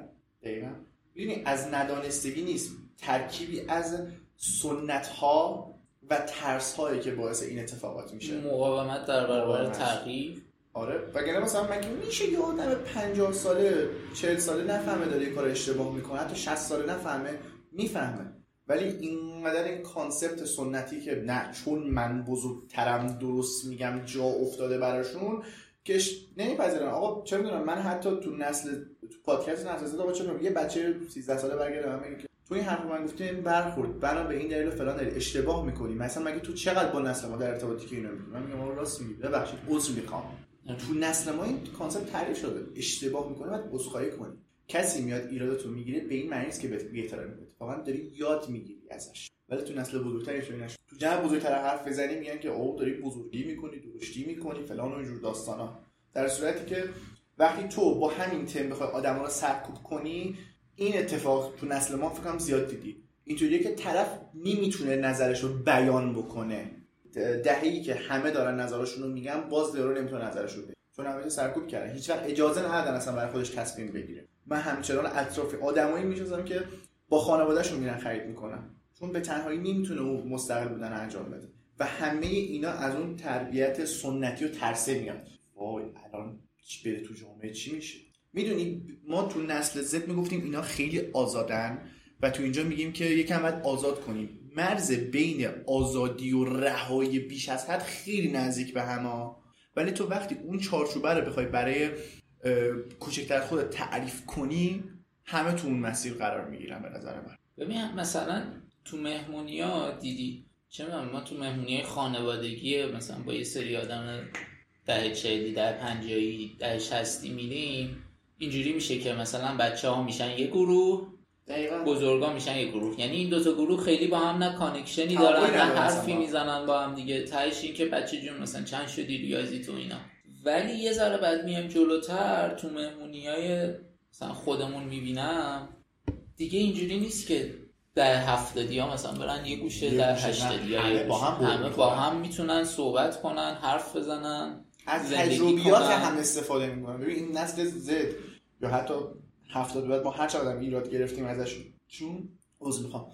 دقیقا. ببینی از ندانستگی نیست. ترکیبی از سنت ها و ترس هایی که باعث این اتفاقات میشه. مقاومت در برابر تغییر. آره وگرنه مثلا مگه میشه یه آدم 50 ساله 40 ساله نفهمه داره یه کار اشتباه می‌کنه حتی 60 ساله نفهمه می‌فهمه. ولی اینقدر این کانسپت سنتی که نه چون من بزرگترم درست میگم جا افتاده براشون که نمیپذیرن. آقا چه می‌دونم من حتی تو نسل تو پادکست نسل آقا چه یه بچه 13 ساله برگرده من میگه تو این حرف من گفته این برخورد. بنا به این دلیل فلان دلیل. اشتباه می‌کنی. مثلا مگه تو چقدر با نسل ما در ارتباطی که اینو میگی من میگم راست میگی. ببخشید عذر می‌خوام. تو نسل ما این concept تعریف شده. اشتباه می‌کنه بعد عذرخواهی کنی. کسی میاد ایرادتو می‌گیره به این معنی است که بهت بی‌احترامی می‌کنه واقعا داری یاد می‌گیری ازش. ولی تو نسل بزرگترش نشه تو جمع بزرگتر حرف بزنی میگن که او داری بزرگی می‌کنی درشتی می‌کنی فلان و اینجور داستانا. در صورتی که وقتی تو با همین تم بخوای آدما رو سرکوب کنی این اتفاق تو نسل ما فکر کنم زیاد دیدی. اینطوریه که طرف نمی‌تونه نظرش بیان بکنه. دهه‌ای که همه دارن نظرشون رو میگن باز درو نمی‌تونه نظرش رو بگه. چون همه سرکوب کردن. هیچ وقت اجازه ندادن اصلا برای خودش تصمیم بگیره. من همچنان اطراف آدمایی می‌شناسم که با خانوادهشون میرن خرید می‌کنن. چون به تنهایی نمی‌تونه اون مستقل بودن انجام بده. و همه اینا از اون تربیت سنتی و ترسه میاد. وای الان بره تو جامعه؟ چی میشه؟ می‌دونی ما تو نسل زد می‌گفتیم اینا خیلی آزادن و تو اینجا میگیم که یکم باید آزاد کنیم. مرز بین آزادی و رهایی بیش از حد خیلی نزدیک به همه. ولی تو وقتی اون چارچوبه رو بخوای برای کوچکتر خود تعریف کنی همه تو اون مسیر قرار می‌گیرن به نظر من. ببین مثلا تو مهمونی ها دیدی؟ چه ما تو مهمونی خانوادگی مثلا با یه سری آدم ده چهلی ده پنجایی ده شستی میریم اینجوری میشه که مثلا بچه ها میشن یه گروه بزرگا میشن یه گروه. یعنی این دوتا گروه خیلی با هم نه کانکشنی دارن نه حرفی می‌زنن با هم دیگه. تهش این که بچه جون مثلا چند شدی ریاضی تو اینا. ولی یه ذره بعد میایم جلوتر تو مهمونی های مثلا خودمون می‌بینم دیگه اینجوری نیست که ده هفتادی ها مثلا برن یه گوشه در هشتادی همه با هم, همه با هم می‌تونن صحبت کنن حرف بزنن از تجربیات هم استفاده می‌کنن. ببین این نسل زد یا حتی هفتاد بعد ما هر چقدر ایراد گرفتیم ازش چون عذر می‌خوام.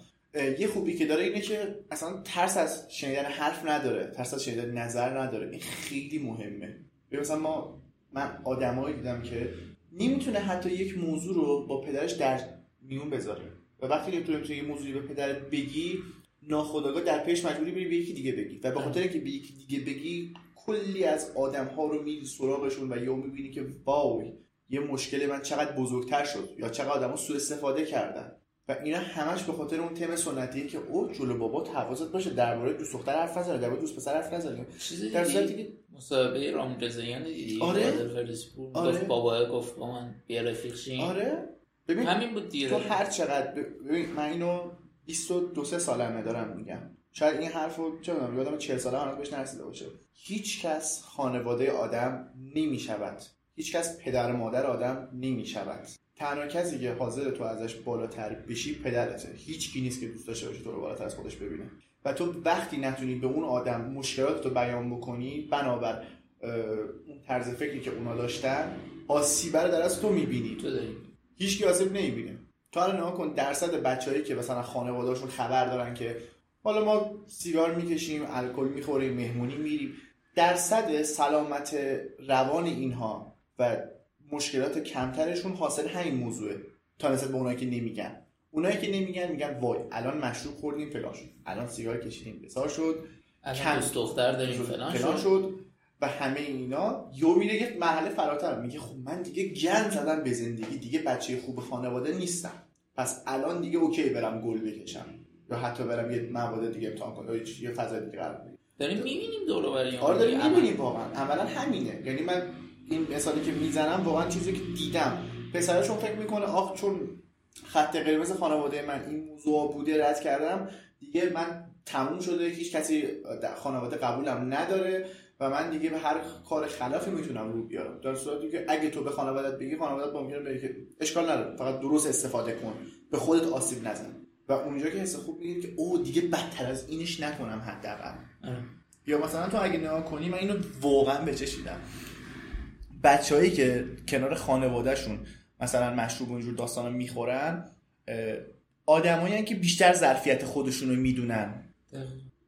یه خوبی که داره اینه که اصلا ترس از شنیدن حرف نداره ترس از شنیدن نظر نداره. این خیلی مهمه. مثلا ما من آدمایی دیدم که نمی‌تونه حتی یک موضوع رو با پدرش در میون بذاره. و وقتی نمی‌تونه تو یه موضوعی به پدرت بگی ناخودآگاه در پیش مجبوری بری به یکی دیگه بگی. و به خاطر که به یکی دیگه بگی کلی از آدم ها رو میری سراغشون و یا می‌بینی که واوی یه مشکل من چقدر بزرگتر شد یا چقدر آدما سوء استفاده کردن. و اینا همش به خاطر اون تم سنتیه که او جلو بابا حواست باشه درباره دوست دختر حرف نزنه درباره دوست پسر حرف نزنه. در صورتی که مسابقه رام رضاییان دیدی آره. آره. گفت بابا گفت با من بیا رفیق آره. ببین همین بود دیگه. تو هر چقدر ببین من اینو 22 3 سالمه دارم میگم. شاید این حرفو چه می‌دونم یادم 40 ساله هنوز بهش نرسیده باشه. هیچ کس خانواده آدم نمی‌شود. هیچ کس پدر مادر آدم نمی‌شود. تنها کسی که حاضر تو ازش بالاتر بشی پدرته. هیچ کی نیست که دوست داشته باشه تو رو بالاتر از خودش ببینه. و تو وقتی نتونی به اون آدم مشکلات رو بیان بکنی بنابر اون طرز فکری که اونا داشتن آسیب رو در از تو می‌بینی. تو داری. هیچ کی آسیب نمی‌بینه. تو الان نگاه کن درصد بچه‌ای که مثلا خانواده‌هاشون خبر دارن که حالا ما سیگار می‌کشیم الکل می‌خوریم مهمونی میریم درصد سلامت روان اینها و مشکلات کمترشون حاصل همین موضوعه. تا نسبت به اونایی که نمیگن. اونایی که نمیگن میگن وای الان مشروب خوردیم فلان شد. الان سیگار کشیدیم بسار شد. کم دوست دختر داریم فلان, شد. شد. و همه اینا یو میره یه مرحله فراتر. میگه خب من دیگه گند زدم به زندگی. دیگه بچه خوب خانواده نیستم. پس الان دیگه اوکی برم گل بکشم. یا حتی برم یه مواد دیگه امتحان کنم. یا یه فضا دیگه قرار داریم می‌بینیم دور و بر آره داریم می‌بینیم واقعا. اولا همینه. یعنی من این مثالی که می‌زنم واقعا چیزی که دیدم. پسرشون فکر می‌کنه آخ چون خط قرمز خانواده من این موضوع بوده رد کردم. دیگه من تموم شده هیچ کسی خانواده قبولم نداره و من دیگه به هر کار خلافی می‌تونم رو بیارم. در صورتی که اگه تو به خانوادت بگی خانوادت ممکنه بگه که اشکال نداره فقط درست استفاده کن. به خودت آسیب نزن. و اونجا که حس خوب می‌گیری که او دیگه بدتر از اینش نکنم حداقل. یا مثلا تو اگه نگاه کنی من اینو واقعا به چشیدم بچههایی که کنار خانوادهشون مثلا مشروب اینجور داستانا می‌خورن آدمایی که بیشتر ظرفیت خودشون رو می‌دونن.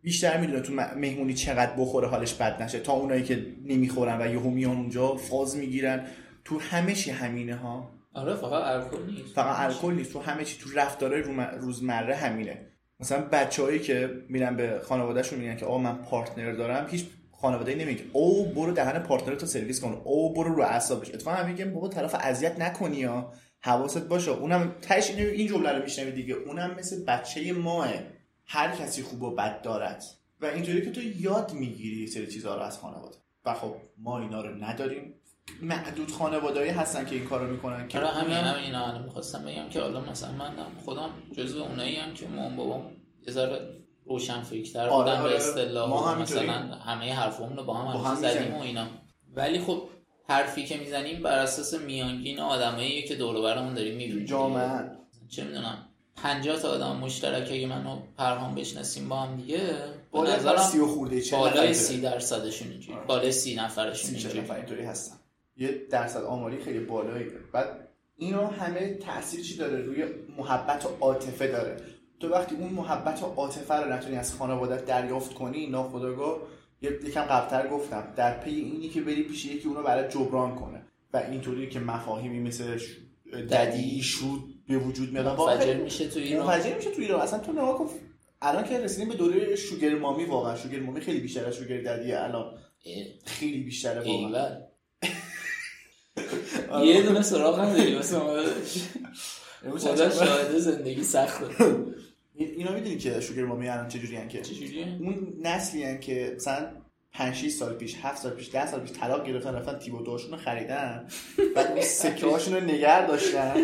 بیشتر می‌دونه تو مهمونی چقدر بخوره حالش بد نشه. تا اونایی که نمی‌خورن و یهو میان اونجا فاز می‌گیرن. تو همه چی همینه ها آره فقط الکل نیست. فقط الکل نیست. تو همه چی تو رفتارهای روزمره همینه. مثلا بچههایی که میرن به خانوادهشون میگن که آقا من پارتنر دارم هیچ خانواده نمیگه او برو دهن پارتنر تو سرویس کن. او برو رو اعصابش. اتفاقا میگم بابا طرف اذیت نکنی یا حواست باشه. اونم تاش این جمله رو میشنوی دیگه. اونم مثل بچه ماه. هر کسی خوب و بد دارد. و اینطوری که تو یاد می‌گیری سری چیزها رو از خانواده. و خب ما اینا رو نداریم. معدود خانوادهایی هستن که این کارو می‌کنن که آره همین همین اینا می‌خواستم بگم که حالا مثلا من خودم جزو اونایی هم که مام بابام یه ذره روشن فکرتر آره بودن آره. به اصطلاح ما هم مثلا همه حرفمون رو با هم, با هم زدیم و اینا. ولی خب حرفی که می‌زنیم بر اساس میانگین آدمایی که دور و برمون داریم می‌بینیم. جامعه چه می‌دونم 50 تا آدم مشترک اگه منو پرهام بشناسیم با هم دیگه به نظرم سی و خورده چه بالای 30 درصدشون اینجوری. آره. بالای 30 نفرشون اینجوری. اینطوری هستن. یه درصد آماری خیلی بالایی بعد اینا همه تاثیر چی داره؟ روی محبت و عاطفه داره. تو وقتی اون محبت و عاطفه رو نتونی از خانوادت دریافت کنی ناخودآگاه یکم قبلتر گفتم در پی اینی که بری پیش یکی اونو برای جبران کنه و اینطوری که مفاهیمی مثل ددی شود به وجود میاد. منفجر میشه تو ایران. منفجر میشه تو ایران. اصلا تو نگاه کن الان که رسیدیم به دوره شوگر مامی واقعا شوگر مامی خیلی بیشتر از شوگر ددی الان. خیلی بیشتره واقعا. یه دونه سراغ نداری واسه خدا شاهده زندگی سخته. اینا می‌دونی که شوگر مامی الان چجوری هن که؟ اون نسلی هن که مثلا 5 6 سال پیش 7 سال پیش 10 سال پیش طلاق گرفتن رفتن تیبو دوشون رو خریدن. بعد اون سکه هاشون رو نگه داشتن.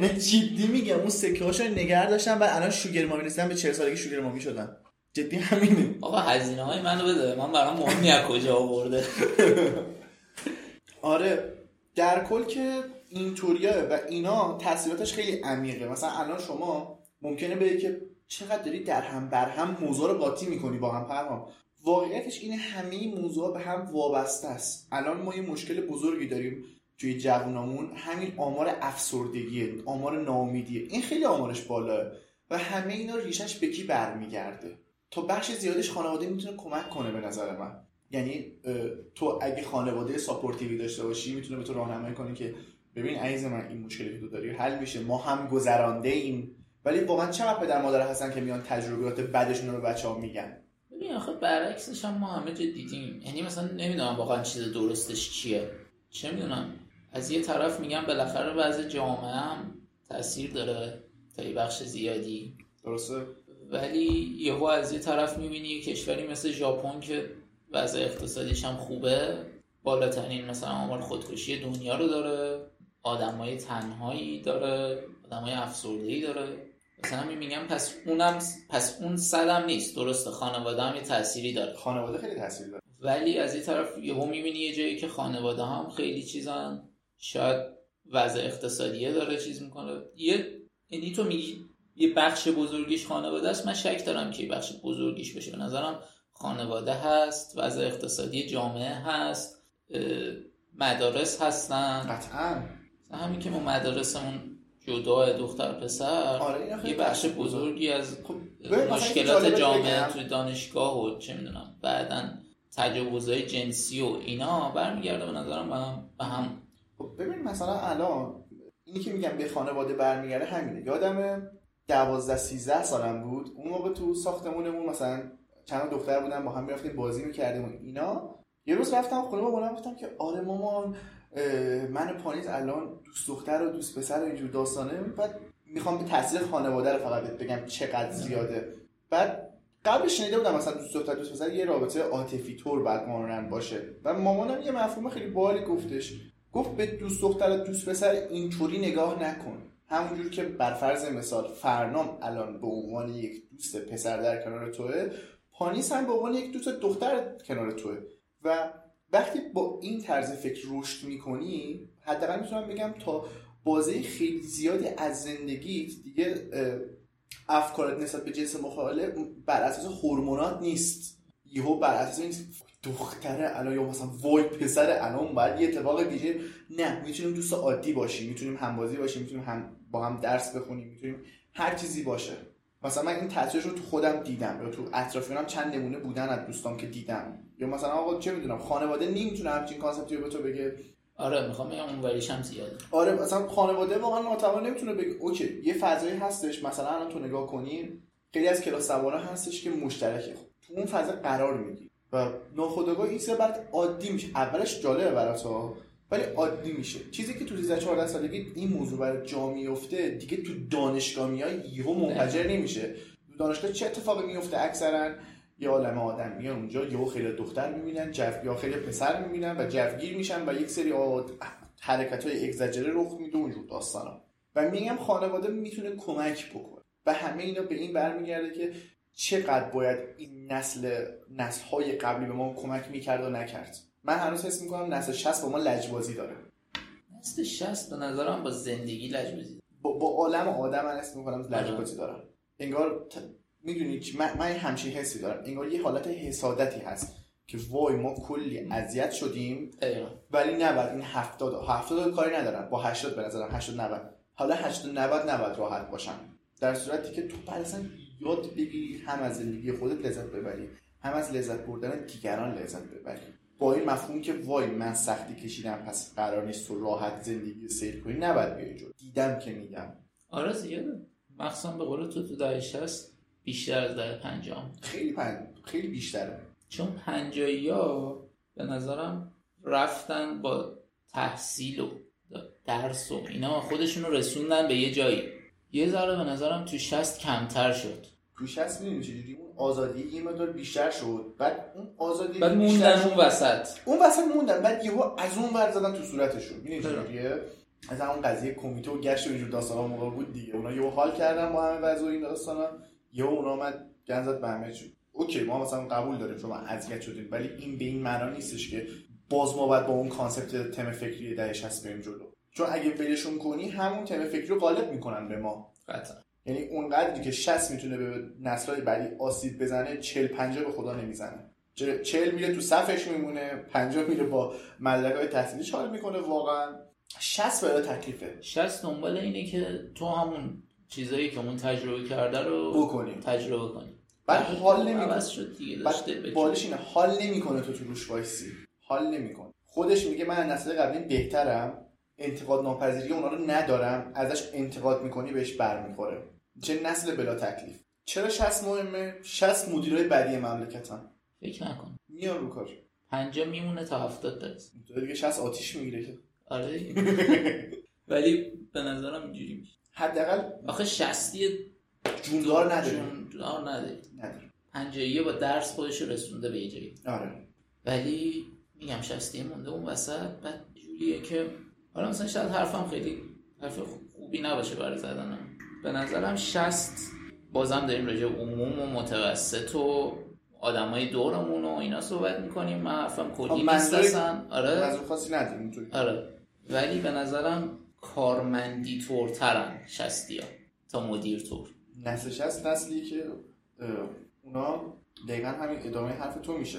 نه جدی میگم اون سکه هاشون رو نگه داشتن بعد الان شوگر مامی رسیدن به 40 سالگی شوگر مامی شدن. جدی همینه. آقا هزینه های منو بده. من برام مهم از کجا آورده؟ آره در کل که اینطوریه و اینا تاثیراتش خیلی عمیقه. مثلا الان شما ممکنه بگی که چقدر داری در هم بر هم موضوع رو قاطی می‌کنی با هم پرهام؟ واقعیتش اینه همه موضوع به هم وابسته است. الان ما یه مشکل بزرگی داریم توی جوانامون همین آمار افسردگیه آمار ناامیدیه این خیلی آمارش بالاه و همه اینا ریشش به کی برمیگرده؟ تا بخش زیادش خانواده می‌تونه کمک کنه به نظر من. یعنی تو اگه خانواده ساپورتیوی داشته باشی می‌تونه به تو راهنمایی کنه که ببین عزیز من این مشکلی که تو داری حل میشه. ما هم گذرانده ایم. ولی واقعا چقدر پدر مادر هستن که میان تجربیات بعدشون رو به بچه ها میگن؟ ببین آخه برعکسش هم ما همه جا دیدیم. یعنی مثلا نمی‌دونم واقعا چیز درستش چیه. چه می‌دونم؟ از یه طرف میگم بالاخره وضع جامعه هم تاثیر داره تا یه بخش زیادی. درسته؟ ولی یهو از یه طرف می‌بینی یه کشوری مثل ژاپن که وضع اقتصادیش هم خوبه بالاترین مثلا آمار خودکشی دنیا رو داره آدمای تنهایی داره آدمای افسرده‌ای داره. مثلا همین میگم پس اونم پس اون صدم نیست. درسته خانواده هم یه تأثیری داره. خانواده خیلی تأثیر داره. ولی از این طرف یهو می‌بینی یه جایی که خانواده هم خیلی چیزان شاید وضع اقتصادیه داره چیز می‌کنه. یه یعنی تو میگی یه بخش بزرگیش خانواده است من شک دارم که یه بخش بزرگیش بشه. به نظرم خانواده هست وضع اقتصادی جامعه هست مدارس هستن. قطعا. همین که ما مدارسمون جدا دختر پسر آره یه بخش بزرگی از خب مشکلات جامعه توی دانشگاه و چه می‌دونم بعدا تجاوزهای جنسی و اینا برمیگرده به نظرم به هم, به هم. خب ببین مثلا الان اینی که میگم به خانواده برمیگرده همینه. یادم دوازده سیزده سالم بود. اون موقع تو ساختمونمون مثلا چند دختر بودن با هم می‌رفتیم بازی می‌کردیم و اینا. یه روز رفتم خونه با گفتم که آره مامان من پانیز الان دوست دختر و دوست پسر و اینجور داستانه. بعد می‌خوام به تاثیر خانواده رو فقط بگم چقدر زیاده. بعد قبلش شنیده بودم مثلا دوست دختر دوست پسر یه رابطه عاطفی طور بعد قانونا باشه. و مامانم یه مفهوم خیلی بالی گفتش. گفت به دوست دختر دوست پسر اینطوری نگاه نکن. همونجور که بر فرض مثال فرنام الان به عنوان یک دوست پسر در کنار توه پانیس هم به عنوان یک دوست دختر کنار توه. و وقتی با این طرز فکر رشد می‌کنی حداقل می‌تونم بگم تا بازه خیلی زیادی از زندگیت دیگه افکارت نسبت به جنس مخالف بر اساس هورمونات نیست. یهو بر اساس این دختره الان یا مثلا وای پسر الان باید یه اتفاق ویژه نه می‌تونیم دوست عادی باشیم می‌تونیم همبازی باشیم می‌تونیم هم با هم درس بخونیم می‌تونیم هر چیزی باشه. مثلا من این تاثیرش رو تو خودم دیدم یا تو اطرافیانم چند نمونه بودن از دوستام که دیدم. یا مثلا آقا چه می‌دونم خانواده نمی‌تونه همچین concept ی رو به تو بگه؟ آره می‌خوام بگم اون وریش هم زیاده. آره مثلا خانواده واقعا ناتوان نمی‌تونه بگه. okay یه فضایی هستش مثلا الان تو نگاه کنی خیلی از کلاس سوارا هستش که مشترکه. تو اون فضا قرار می‌گیری. و ناخودآگاه این سر برات عادی میشه. اولش جالبه برات ولی عادی میشه. چیزی که تو 13 14 سالگی این موضوع برای جا میفته دیگه تو دانشگاه میای یهو منفجر نمیشه. تو دانشگاه چه اتفاقی میفته اکثرا یه عالم آدم میان اونجا یهو خیلی دختر می‌بینن جف یا خیلی پسر می‌بینن و جفگیر میشن و یک سری حرکت های اگزاجره رخ میده اونجور داستانا. و میگم خانواده می‌تونه کمک بکنه. و همه اینا به این برمیگرده که چقدر باید این نسل نسل های قبلی به ما کمک می‌کرد و نکرد. من هنوز حس می‌کنم نسل 60 با ما لجبازی داره. نسل 60 به نظرم با زندگی لجبازی با, با عالم آدم من حس می‌کنم لجبازی دارم انگار ت... می‌دونی من, من همچین حسی دارم. انگار یه حالت حسادتی هست که وای ما کلی اذیت شدیم. ولی نباید. این 70 70 کاری ندارم. با 80 به نظرم 80 90 حالا 80 90 نباید راحت باشم. در صورتی که تو بعد یاد بگیری هم از زندگی خودت لذت ببری هم از لذت بردن دیگران لذت ببری. با این مفهوم که وای من سختی کشیدم پس قرار نیست تو راحت زندگی سیر کنی نباید بیای جو دیدم که میگم. آره زیاده مخصوصا به قول تو تو دهه هست بیشتر از دهه پنجام خیلی پن... خیلی بیشتره. چون پنجایی ها به نظرم رفتن با تحصیل و درس و اینا خودشون رو رسوندن به یه جایی. یه ذره به نظرم تو شست کمتر شد. تو شست می‌دونی چجوری اون آزادی یه مقدار بیشتر شد. بعد اون آزادی بعد موندن اون وسط. اون وسط موندن. بعد یهو از اون ور زدن تو صورتشون. می‌دونی چجوریه از همون قضیه کمیته و گشت و اینجور داستانا موقع بود دیگه. اونا یهو حال کردن با همه وضع این داستانا. یهو اونا اومد گند زد به همه چی. okay ما مثلا قبول داریم شما اذیت شدیم ولی این به این معنا نیستش که باز ما باید با اون concept تم فکری دهه شصت بریم جلو. چون اگه ولشون کنی همون تم فکری رو قالب می‌کنن به ما. قطعا. یعنی اونقدری که 60 می‌تونه به نسل‌های بعدی آسیب بزنه 40 50 به خدا نمی‌زنه. 40 میره تو صفش میمونه 50 میره با مدرک‌های تحصیلی حال می‌کنه واقعا. 60 برای تکلیفه. 60 دنبال اینه که تو همون چیزایی که اون تجربه کرده رو بکنی. تجربه کنی. بعد حال نمی‌کنه شد دیگه بعد بالش اینه حال نمی‌کنه تو تو روش وایسی. حال نمی‌کنه. خودش میگه من نسل قبلی بهترم. انتقاد ناپذیری اونا رو ندارم ازش انتقاد می‌کنی بهش برمیخوره. چه نسل بلا تکلیف. چرا 60 مهمه؟ 60 مدیرای بعدی مملکتن. فکر نکن. میان رو کار. 50 میمونه تا 70 درصد تو دیگه 60 آتیش می‌گیره که. آره ولی به نظرم اینجوری میشه. حداقل آخه 60 جوندار نداره جوندار نداره نداره 50 با درس خودش رسونده به یه جایی. آره. ولی میگم 60 مونده اون وسط بعد جوریه که حالا مثلا شاید حرفم خیلی حرف خوبی نباشه برای زدنم. به نظرم شست بازم داریم راجع عموم و متوسط و آدمای دورمون و اینا صحبت می‌کنیم. من حرفم کلی نیست اصلا. آره. منظور خاصی نداریم آره. ولی به نظرم کارمندی تورترن شستی ها تا مدیر تور. نسل شست نسلی که اونا دقیقا همین ادامه حرف تو میشه.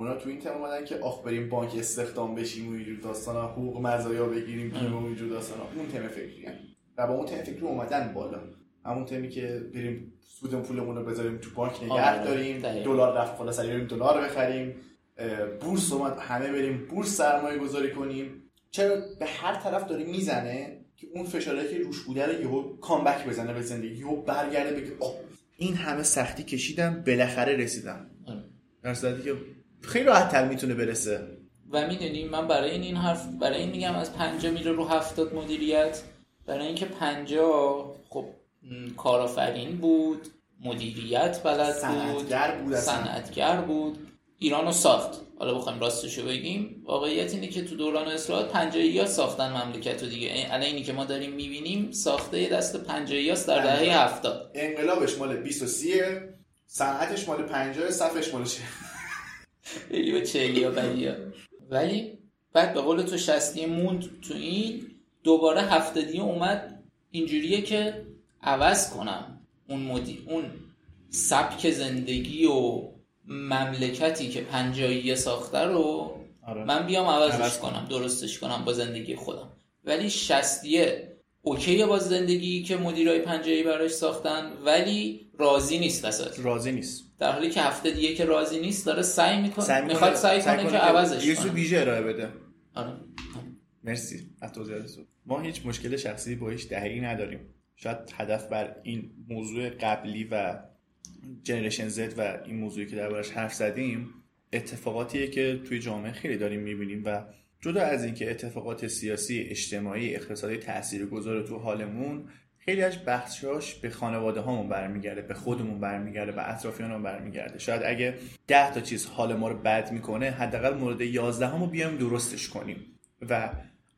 اونا تو این تم اومدن که آخ بریم بانک استخدام بشیم و اینجور داستانا حقوق مزایا بگیریم پیم و اینجور داستانا. اون تم فکری. هم. و با اون تم فکری اومدن بالا. همون تمی که بریم سود پولمون رو بذاریم تو بانک نگه داریم دلار رفت بالا سری بریم دلار بخریم. بورس اومد همه بریم بورس سرمایه گذاری کنیم. چرا؟ به هر طرف داره می‌زنه که اون فشاری که روش بوده رو یهو کامبک بزنه به زندگی یهو برگرده بگه این همه سختی کشیدم بالاخره رسیدم. در صورتی که خیلی راحت تر می‌تونه برسه. و می‌دونیم من برای این, این حرف برای این میگم از 50 میره رو هفتاد مدیریت. برای اینکه 50 خب کارآفرین بود مدیریت بلد سنتگر بود صنعتگر بود. ایران و ساخت. حالا بخوایم راستش رو بگیم. واقعیت اینه که تو دوران اصلاحات پنجایی ها ساختن مملکت رو دیگه. الان اینی که ما داریم می‌بینیم ساخته دست پنجایی هاست در دهه هفتاد. انقلابش مال 23 صنعتش مال 50 صفش مال 40 بگی به چهلی ولی بعد به قول تو شستی موند تو این دوباره هفتادی اومد اینجوریه که عوض کنم اون مدی اون سبک زندگی و مملکتی که پنجاییه ساخته رو آره. من بیام عوضش کنم. درستش کنم با زندگی خودم. ولی شستیه اوکیه با زندگی که مدیرای پنجایی براش ساختن ولی راضی نیست اساس راضی نیست. در حالی که هفته دیگه که راضی نیست داره سعی می‌کنه. سعی می‌کنه- می‌خواد سعی کنه که عوضش یه سو ویژه ارائه بده. آره. مرسی. از ما هیچ مشکل شخصی با هیچ دهه‌ای نداریم. شاید هدف بر این موضوع قبلی و جنریشن زد و این موضوعی که دربارش حرف زدیم اتفاقاتیه که توی جامعه خیلی داریم می‌بینیم و جدا از اینکه اتفاقات سیاسی اجتماعی اقتصادی تاثیرگذار تو حالمون خیلی از بخشاش به خانواده هامون برمیگرده به خودمون برمیگرده به اطرافیانمون برمیگرده. شاید اگه ده تا چیز حال ما رو بد می‌کنه حداقل مورد 11 همو بیایم درستش کنیم. و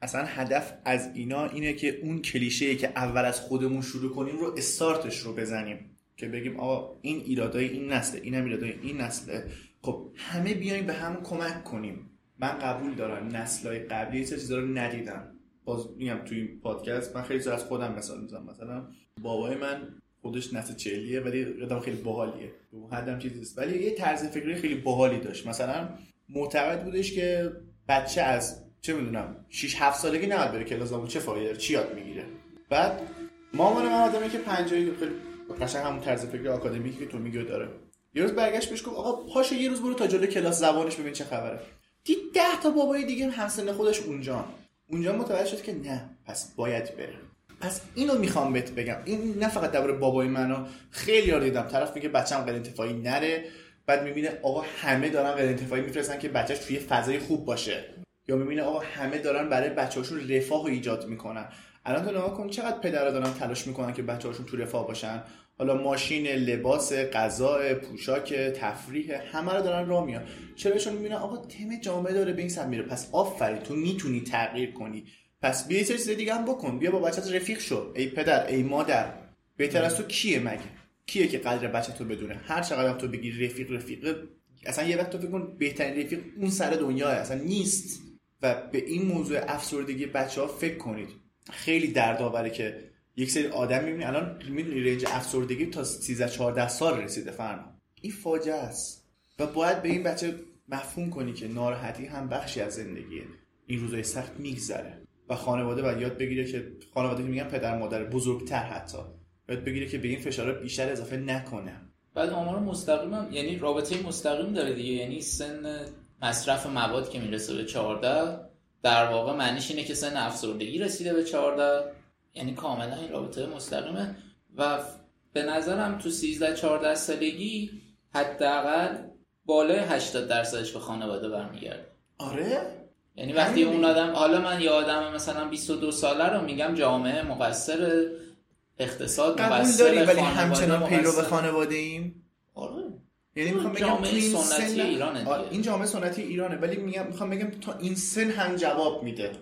اصلا هدف از اینا اینه که اون کلیشه که اول از خودمون شروع کنیم رو استارتش رو بزنیم. که بگیم آقا این ایرادای این نسله این هم ایرادای این نسله. خب همه بیایم به هم کمک کنیم. من قبول دارم. نسلهای قبلی سری چیزا رو ندیدم. باز میگم توی این پادکست من خیلی از خودم مثال می‌زنم. مثلا بابای من خودش نسل چهلیه ولی آدم خیلی باحالیه. به حدم چیزی نیست. ولی یه طرز فکری خیلی باحالی داشت. مثلا معتقد بودش که بچه از چه می‌دونم 6 7 سالگی نباید بره کلاس چه فایده چی یاد می‌گیره. بعد مامان من آدمی که 50 خیلی قشنگ همون طرز فکر آکادمیکی که تو میگی داره. یه روز برگشت بهش گفت آقا پاشو یه روز برو تا جلوی کلاس زبانش ببین چه خبره. دید ده تا بابای دیگه همسن خودش اونجا. اونجا متوجه شد که نه پس باید بره. پس اینو می‌خوام بهت بگم. این نه فقط درباره بابای منو خیلی ها دیدم. طرف میگه بچه‌م غیر انتفاعی نره. بعد می‌بینه آقا همه دارن غیر انتفاعی میفرستن که بچهش توی فضای خوب باشه. یا می‌بینه آقا همه دارن برای بچه‌هاشون رفاه رو ایجاد می‌کنن. الان تو نگاه کن چقدر پدرها دارن تلاش می‌کنن که بچه‌هاشون تو رفاه باشن. حالا ماشین لباس غذا پوشاک تفریح همه رو دارن راه میان. چرا؟ چون می‌بینن آقا تم جامعه داره به این سمت میره. پس آفرین تو می‌تونی تغییر کنی. پس بیا یه چیز دیگه هم بکن. بیا با بچت رفیق شو. ای پدر ای مادر. بهتر از تو کیه مگه؟ کیه که قدر بچه تو بدونه؟ هر چقدر هم تو بگی رفیق رفیق اصلا یه وقت تو فکر کن بهترین رفیق اون سر دنیاه اصلا نیست. و به این موضوع افسردگی بچه ها فکر کنید. خیلی دردآوره که یک سری آدم می‌بینی الان می‌دونی رنج افسردگی تا 13 14 سال رسیده فرما این فاجعه است. و باید به این بچه مفهوم کنی که ناراحتی هم بخشی از زندگیه. این روزای سخت میگذره. و خانواده باید یاد بگیره که خانواده میگن پدر مادر بزرگتر حتی. یاد بگیره که به این فشار بیشتر اضافه نکنه. بعد آمار مستقیم هم یعنی رابطه مستقیم داره دیگه. یعنی سن مصرف مواد که می‌رسه به 14 در واقع معنیش اینه که سن افسردگی رسیده به 14 یعنی کاملا این رابطه مستقیمه. و به نظرم تو 13 14 سالگی حداقل بالای 80 درصدش به خانواده برمیگرده. آره؟ یعنی وقتی اون آدم حالا من یه آدم مثلا 22 ساله رو میگم جامعه مقصر اقتصاد مقصر داری ولی همچنان پیرو مقصر. خانواده ایم آره. یعنی می‌خوام بگم جامعه سنتی سن ایرانه دیگه. این جامعه سنتی ایرانه ولی میگم می‌خوام بگم تا این سن هم جواب میده.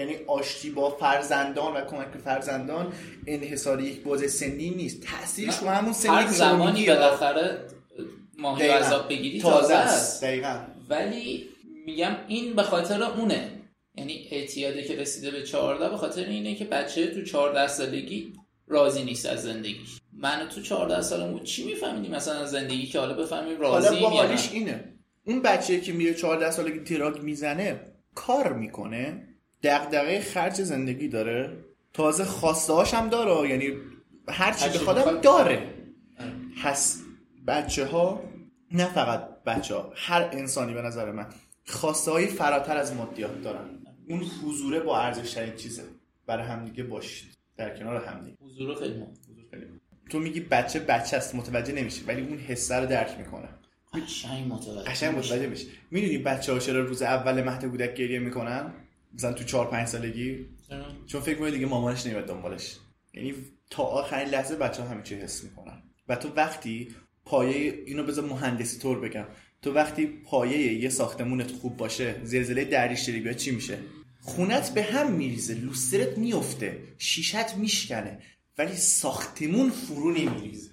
یعنی آشتی با فرزندان و کمک به فرزندان انحصار یک بازه سنی نیست. تاثیرش رو همون سنی هر زمانی بالاخره ماهی. عذاب بگیری تازه است. دقیقا. ولی میگم این به خاطر اونه. یعنی اعتیاده که رسیده به 14 به خاطر اینه که بچه تو 14 سالگی راضی نیست از زندگیش. من تو 14 سالم بود چی میفهمیدیم مثلا از زندگی که حالا بفهمیم حالا راضی با حالیش اینه. اون بچه که میره 14 سالگی تراک می‌زنه کار می‌کنه. دغدغه خرج زندگی داره. تازه خواسته هم داره. یعنی هر چی بخوادم بخواد. داره. هست بچه ها نه فقط بچه ها هر انسانی به نظر من خواسته های فراتر از مادیات دارن. اون حضوره با ارزش ترین چیزه. برای همدیگه باشید. در کنار همدیگه. حضور خیلی. حضور خیلی. تو میگی بچه بچه است متوجه نمیشی ولی اون حسه رو درک می‌کنه. قشنگ متوجه قشنگ. متوجه میشی. می‌دونی بچه ها چرا روز اول مهد کودک گریه می‌کنن؟ مثلا تو 4 5 سالگی؟ چون فکر می‌کنه دیگه مامانش نمیاد دنبالش. یعنی تا آخرین لحظه بچه همه چی حس می‌کنن. و تو وقتی پایه اینو بذار مهندسی طور بگم. تو وقتی پایه یه ساختمونت خوب باشه زلزله دریشتری بیاد چی میشه؟ خونت به هم میریزه لوسترت میفته شیشت میشکنه ولی ساختمون فرو نمیریزه.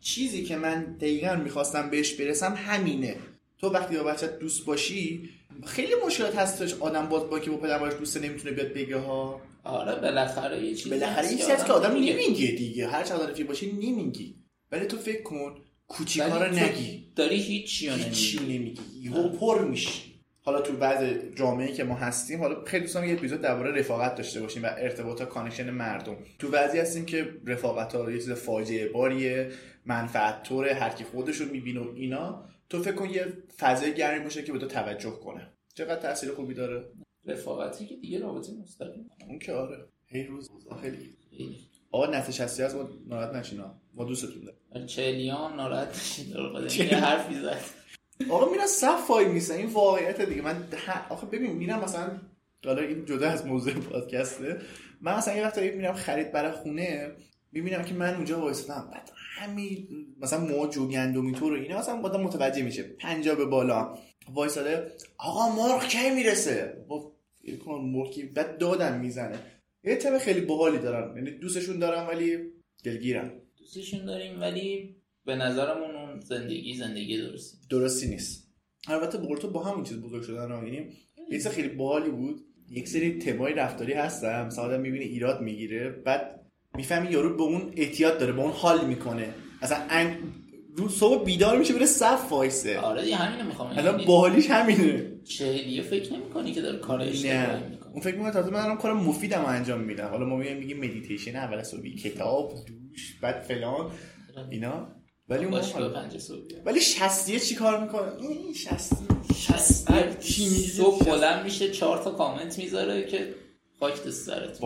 چیزی که من دقیقا می‌خواستم بهش برسم همینه. تو وقتی با بچت دوست باشی خیلی مشکلات هستش آدم باز با که با پدر مادرش دوست نمی‌تونه بیاد بگه ها. آره بالاخره یه چیزی بالاخره یه هست که آدم میگه. نمیگه دیگه. هر چقدر رفیق باشی نمیگی. ولی تو فکر کن کوچیکا رو نگی. داری هیچی رو نمیگی. یهو پر میشی. حالا تو بعض جامعه که ما هستیم حالا خیلی دوست دارم یه اپیزود درباره رفاقت داشته باشیم و ارتباط ها connection مردم. تو بعضی هستیم که رفاقت ها یه چیز فاجعه باریه منفعت طوره هر کی خودش رو می‌بینه و اینا. تو فکر کن یه فضای گرمی باشه که به تو توجه کنه. چقدر تاثیر خوبی داره؟ رفاقتی که دیگه رابطه مستقیم. اون که آره. هی روز خیلی. آقا نتشستی از ما ناراحت نشینا ما دوستتون داریم. ولی چهلیان ناراحت یه حرفی زد. آقا میرن صف وای میسن این واقعیت دیگه. من آخه ببین میرم مثلا حالا این جدا از موضوع پادکسته. من مثلا یه وقتایی میرم خرید برای خونه می‌بینم که من اونجا وایسادم بعد همین مثلا مو جوگندمی تو رو اینا مثلا آدم متوجه میشه. پنجا به بالا. وایساده آقا مرغ کی می‌رسه؟ با مرغی بعد دادم می‌زنه. یه تم خیلی باحالی دارن یعنی دوستشون دارم ولی دلگیرم. دوستشون داریم ولی به نظرمون اون زندگی زندگی درستی. درستی نیست. البته بقول تو با همون چیز بزرگ شدن ها. یعنی یه خیلی باحالی بود. یک سری تمای رفتاری هستن مثلا آدم می‌بینه ایراد می‌گیره. بعد می‌فهمی یارو به اون اعتیاد داره به اون حال می‌کنه. اصلا انگ... رو صبح بیدار میشه بره صف وایسه. آره دیگه همینو می‌خوام. الان باحالیش همینه. چهلیه فکر نمی کنی که داره کار اشتباهی نه می‌کنه. اون فکر می‌کنه تازه من دارم کار مفیدم انجام میدم. حالا ما میگیم میگیم مدیتیشن اول صبحی کتاب دوش بعد فلان اینا. ولی اون پنج صبح ولی شستیه چی کار می‌کنه؟ این شستی هر چی؟ صبح بلند میشه چهار تا کامنت می‌ذاره که خاک تو سرت.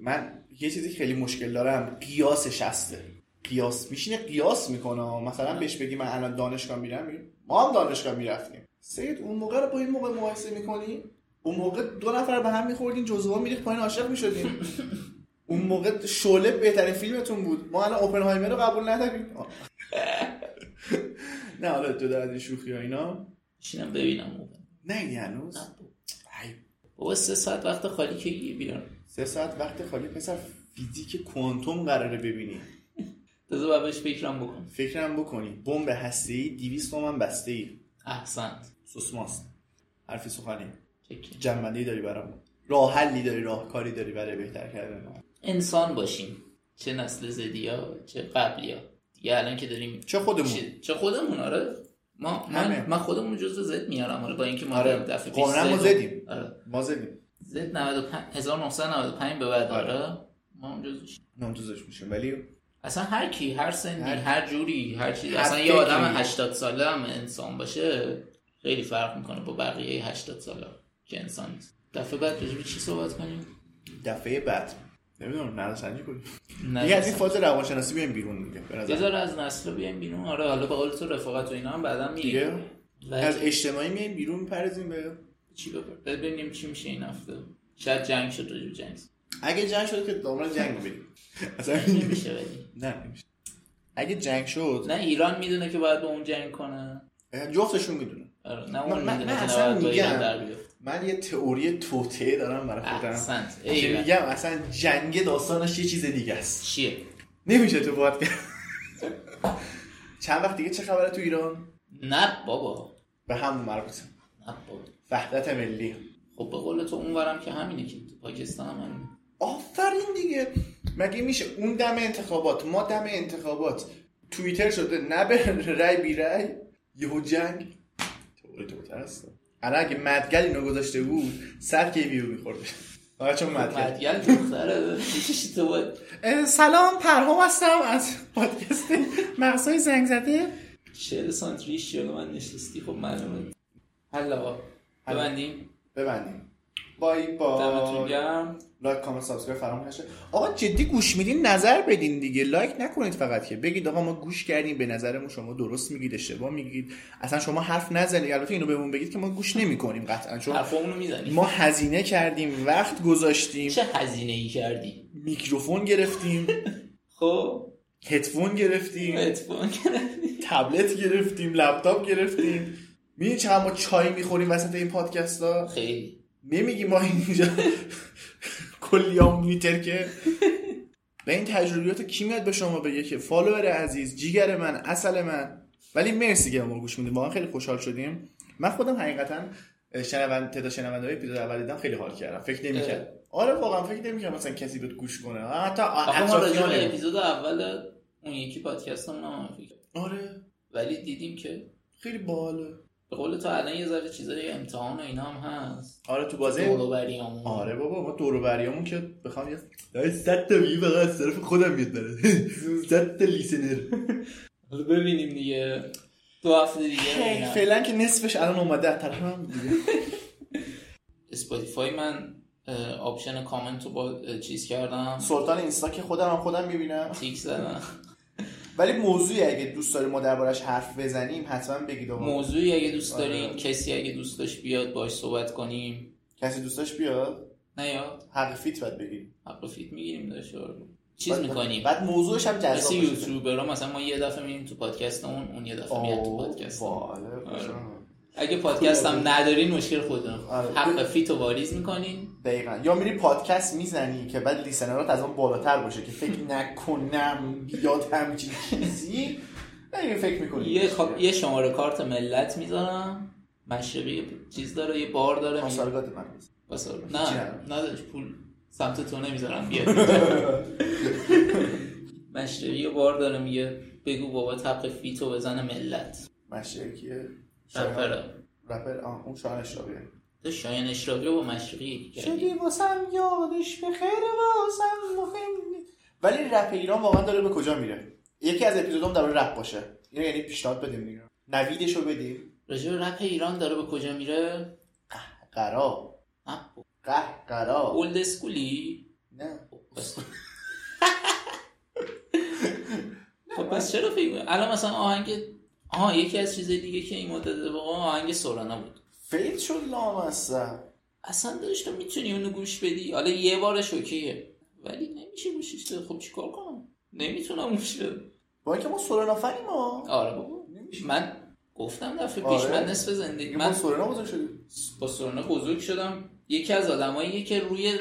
من یه چیزی که خیلی مشکل دارم قیاس شسته. قیاس میشینه قیاس می‌کنه. مثلا بهش بگی من الان دانشگاه میرم ما هم دانشگاه می‌رفتیم. سید اون موقع رو با این موقع مقایسه می‌کنی؟ اون موقع دو نفر به هم میخوردین جزوها میریخت پایین عاشق می‌شدین. اون موقع شعله بهترین فیلمتون بود. ما الان اوپنهایمر رو قبول نداریم. نه حالا از این شوخی ها اینا. ببینم نه هنوز. ای، بابا سه ساعت وقت خالی که یه بیرون. سه ساعت وقت خالی پسر فیزیک کوانتوم قراره ببینی. تازه باید بهش فکرم بکن فکرم بکنی. بمب هسته‌ای 200 تومن بسته ای احسنت سوسماست حرفی سخنی. جنبندی داری برام. راه حلی داری راه کاری داری برای بهتر کردن انسان باشیم. چه نسل زدیا چه قبلیا. دیگه الان که داریم چه خودمون؟ چه, چه خودمون؟ آره. ما من. من خودمون جزو زد میارم آره با اینکه ما آره. دفعه پیش قانون ما زد- زدیم. آره. ما زدیم. زد 95 1995 به بعد آره. آره. ما هم جزوش نامجوزش میشیم. ولی اصلا هر کی هر سنی هر- هر, جوری هر هر اصلا یه. آدم 80 ساله هم انسان باشه خیلی فرق می‌کنه با بقیه 80 ساله که انسان نیست. دفعه بعد راجع چی صحبت کنیم؟ دفعه بعد. نمی‌دونم نظرسنجی کنیم. دیگه از این فاز روانشناسی بیایم بیرون دیگه به بذار از نسل بیایم بیرون. آره حالا به قول تو رفاقت و اینا هم بعدا از اجتماعی میایم بیرون میپرزیم به چی ببینیم چی میشه این هفته. شاید جنگ شد راجع به جنگ. اگه جنگ شد که دامن جنگ بریم اصلا نمیشه ولی. نه نمیشه. اگه جنگ شد. نه ایران می‌دونه که باید با اون جنگ کنه. جفتشون می‌دونه آره نه اون می‌دونه که اصلا با میگم. من یه تئوری توطئه دارم برای خودم. که. میگم اصلا جنگ داستانش یه چیز دیگه است. چیه؟ نمیشه تو کرد چند وقت دیگه چه خبره تو ایران؟ نه بابا. به همون مربوطه. نه بابا. وحدت ملی. خب به قول تو اونورم که همینه که تو پاکستان هم همینه. آفرین دیگه. مگه میشه اون دم انتخابات ما دم انتخابات توییتر شده نه به رای بی رای یهو جنگ. تئوری توتر هست الان اگه مدگل اینو گذاشته بود صد کی ویو میخورده. فقط چون مدگل. مدگل دختره سلام پرهام هستم. از پادکست مغزهای زنگ زده. چهل سانت ریش جلو من نشستی. خب معلومه. آقا ببندیم. ببندیم. bye دمتون bye گرم. like comment subscribe فراموش نشه. آقا جدی گوش میدین نظر بدین دیگه. like نکنید فقط که. بگید آقا ما گوش کردیم به نظرمون شما درست میگید اشتباه میگید. اصلا شما حرف نزنید. البته اینو بهمون بگید که ما گوش نمی‌کنیم قطعا چون حرفامونو می‌زنی ما هزینه کردیم وقت گذاشتیم. چه هزینه ای کردی؟ میکروفون گرفتیم. خب. هدفون گرفتیم. هدفون گرفتیم. تبلت گرفتیم لپتاپ گرفتیم. می‌دونی چند ما چای می‌خوریم وسط این پادکست ها خیلی. نمیگی ما اینجا کلیه‌ام می‌ترکه؟ به این تجربیات کی میاد به شما بگه که follower عزیز جیگر من اصل من؟ ولی مرسی که ما گوش میدیم واقعا خیلی خوشحال شدیم. من خودم حقیقتا شنوند تعداد شنونده های اپیزود اول دیدم خیلی حال کردم. فکر نمی‌کرد. آره واقعا فکر نمی‌کردم مثلا کسی بیاد گوش کنه. حتی اطرافیانه اپیزود اول اون یکی پادکستمون هم. آره. ولی دیدیم که خیلی باحاله. به قول تو الان یه ذره چیزای امتحان و اینا هم هست. آره تو بازی دورو آره بابا ما دور و بریامون که بخوام یه داره 100 تا ویو فقط از طرف خودم میاد داره. 100 تا listener. حالا ببینیم دیگه. دو هفته دیگه. فعلا که نصفش الان اومده از طرف من دیگه. اسپاتیفای من option comment رو با چیز کردم. سلطان اینستا که خودم هم خودم می‌بینم. تیک زدم. ولی موضوعی اگه دوست داری ما دربارش حرف بزنیم حتما بگید موضوعی اگه دوست دارین آره. کسی اگه دوست داشت بیاد باش صحبت کنیم. کسی دوست داشت بیاد؟ نیاد حق feat باید بگیم حق feat می‌گیریم داشت چیز بعد- می‌کنیم. بعد موضوعش هم جذاب مثل باشه. یوتیوبرها مثلا ما یه دفعه میریم تو پادکست اون یه دفعه میاد تو پادکست. اگه پادکست هم ندارین مشکل خودتون. آره. حق feat رو واریز می‌کنین. دقیقا. یا میری پادکست می‌زنی که بعد listener ات از اون بالاتر باشه که فکر نکنم بیاد همچین چیزی. نه فکر می‌کنی. یه, خب- یه شماره کارت ملت می‌ذارم. مشرقی چیز داره یه بار داره مسارگات من چی نه؟ نداشت پول. سمت تو نمی‌ذارم بیاد مشرقی یه بار داره میگه بگو بابا حق فیتو بزنه ملت. مشرکیه رپره رپر. آه اون شاهن اشرابیه تو شاین اشراقی رو با مشرقی یکی کردی. شدی واسم یادش به خیر واسم مهم. ولی رپ ایران واقعا داره به کجا میره؟ یکی از اپیزودام داره رپ باشه. اینو یعنی پیشنهاد بدیم دیگه. نویدشو بدیم. راجع به رپ ایران داره به کجا میره؟ قرا نه قه قرا اولد اسکولی نه بس. خب پس چرا فکر؟ الان مثلا آهنگ آها یکی از چیزای دیگه که این مدت واقعا آهنگ سورانا بود. فیل شد لامصب اصلا داشت تو می‌تونی اونو گوش بدی؟ حالا یه بارش اوکیه ولی نمیشه گوشش خب چیکار کنم؟ نمی‌تونم گوش بدم. با اینکه ما سورانا فنیم ما آره بابا. نمیشه. من گفتم دفعه پیش آره. من نصف زندگی من سورانا بزرگ شدیم با سورانا بزرگ شدم. یکی از آدماییه که روی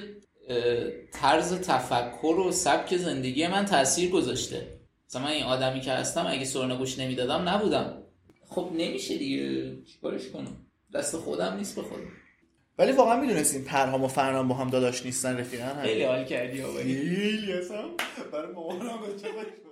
طرز تفکر و سبک زندگی من تاثیر گذاشته. مثلا من این آدمی که هستم اگه سورنا گوش نمی‌دادم نبودم. خب نمیشه دیگه. چیکارش کنم؟ دست خودم نیست به خودم ولی واقعا می‌دونستیم پرهام و فرنام با هم داداش نیستن رفیقن؟ خیلی حال کردی ها خیلی اصلا برای مامانم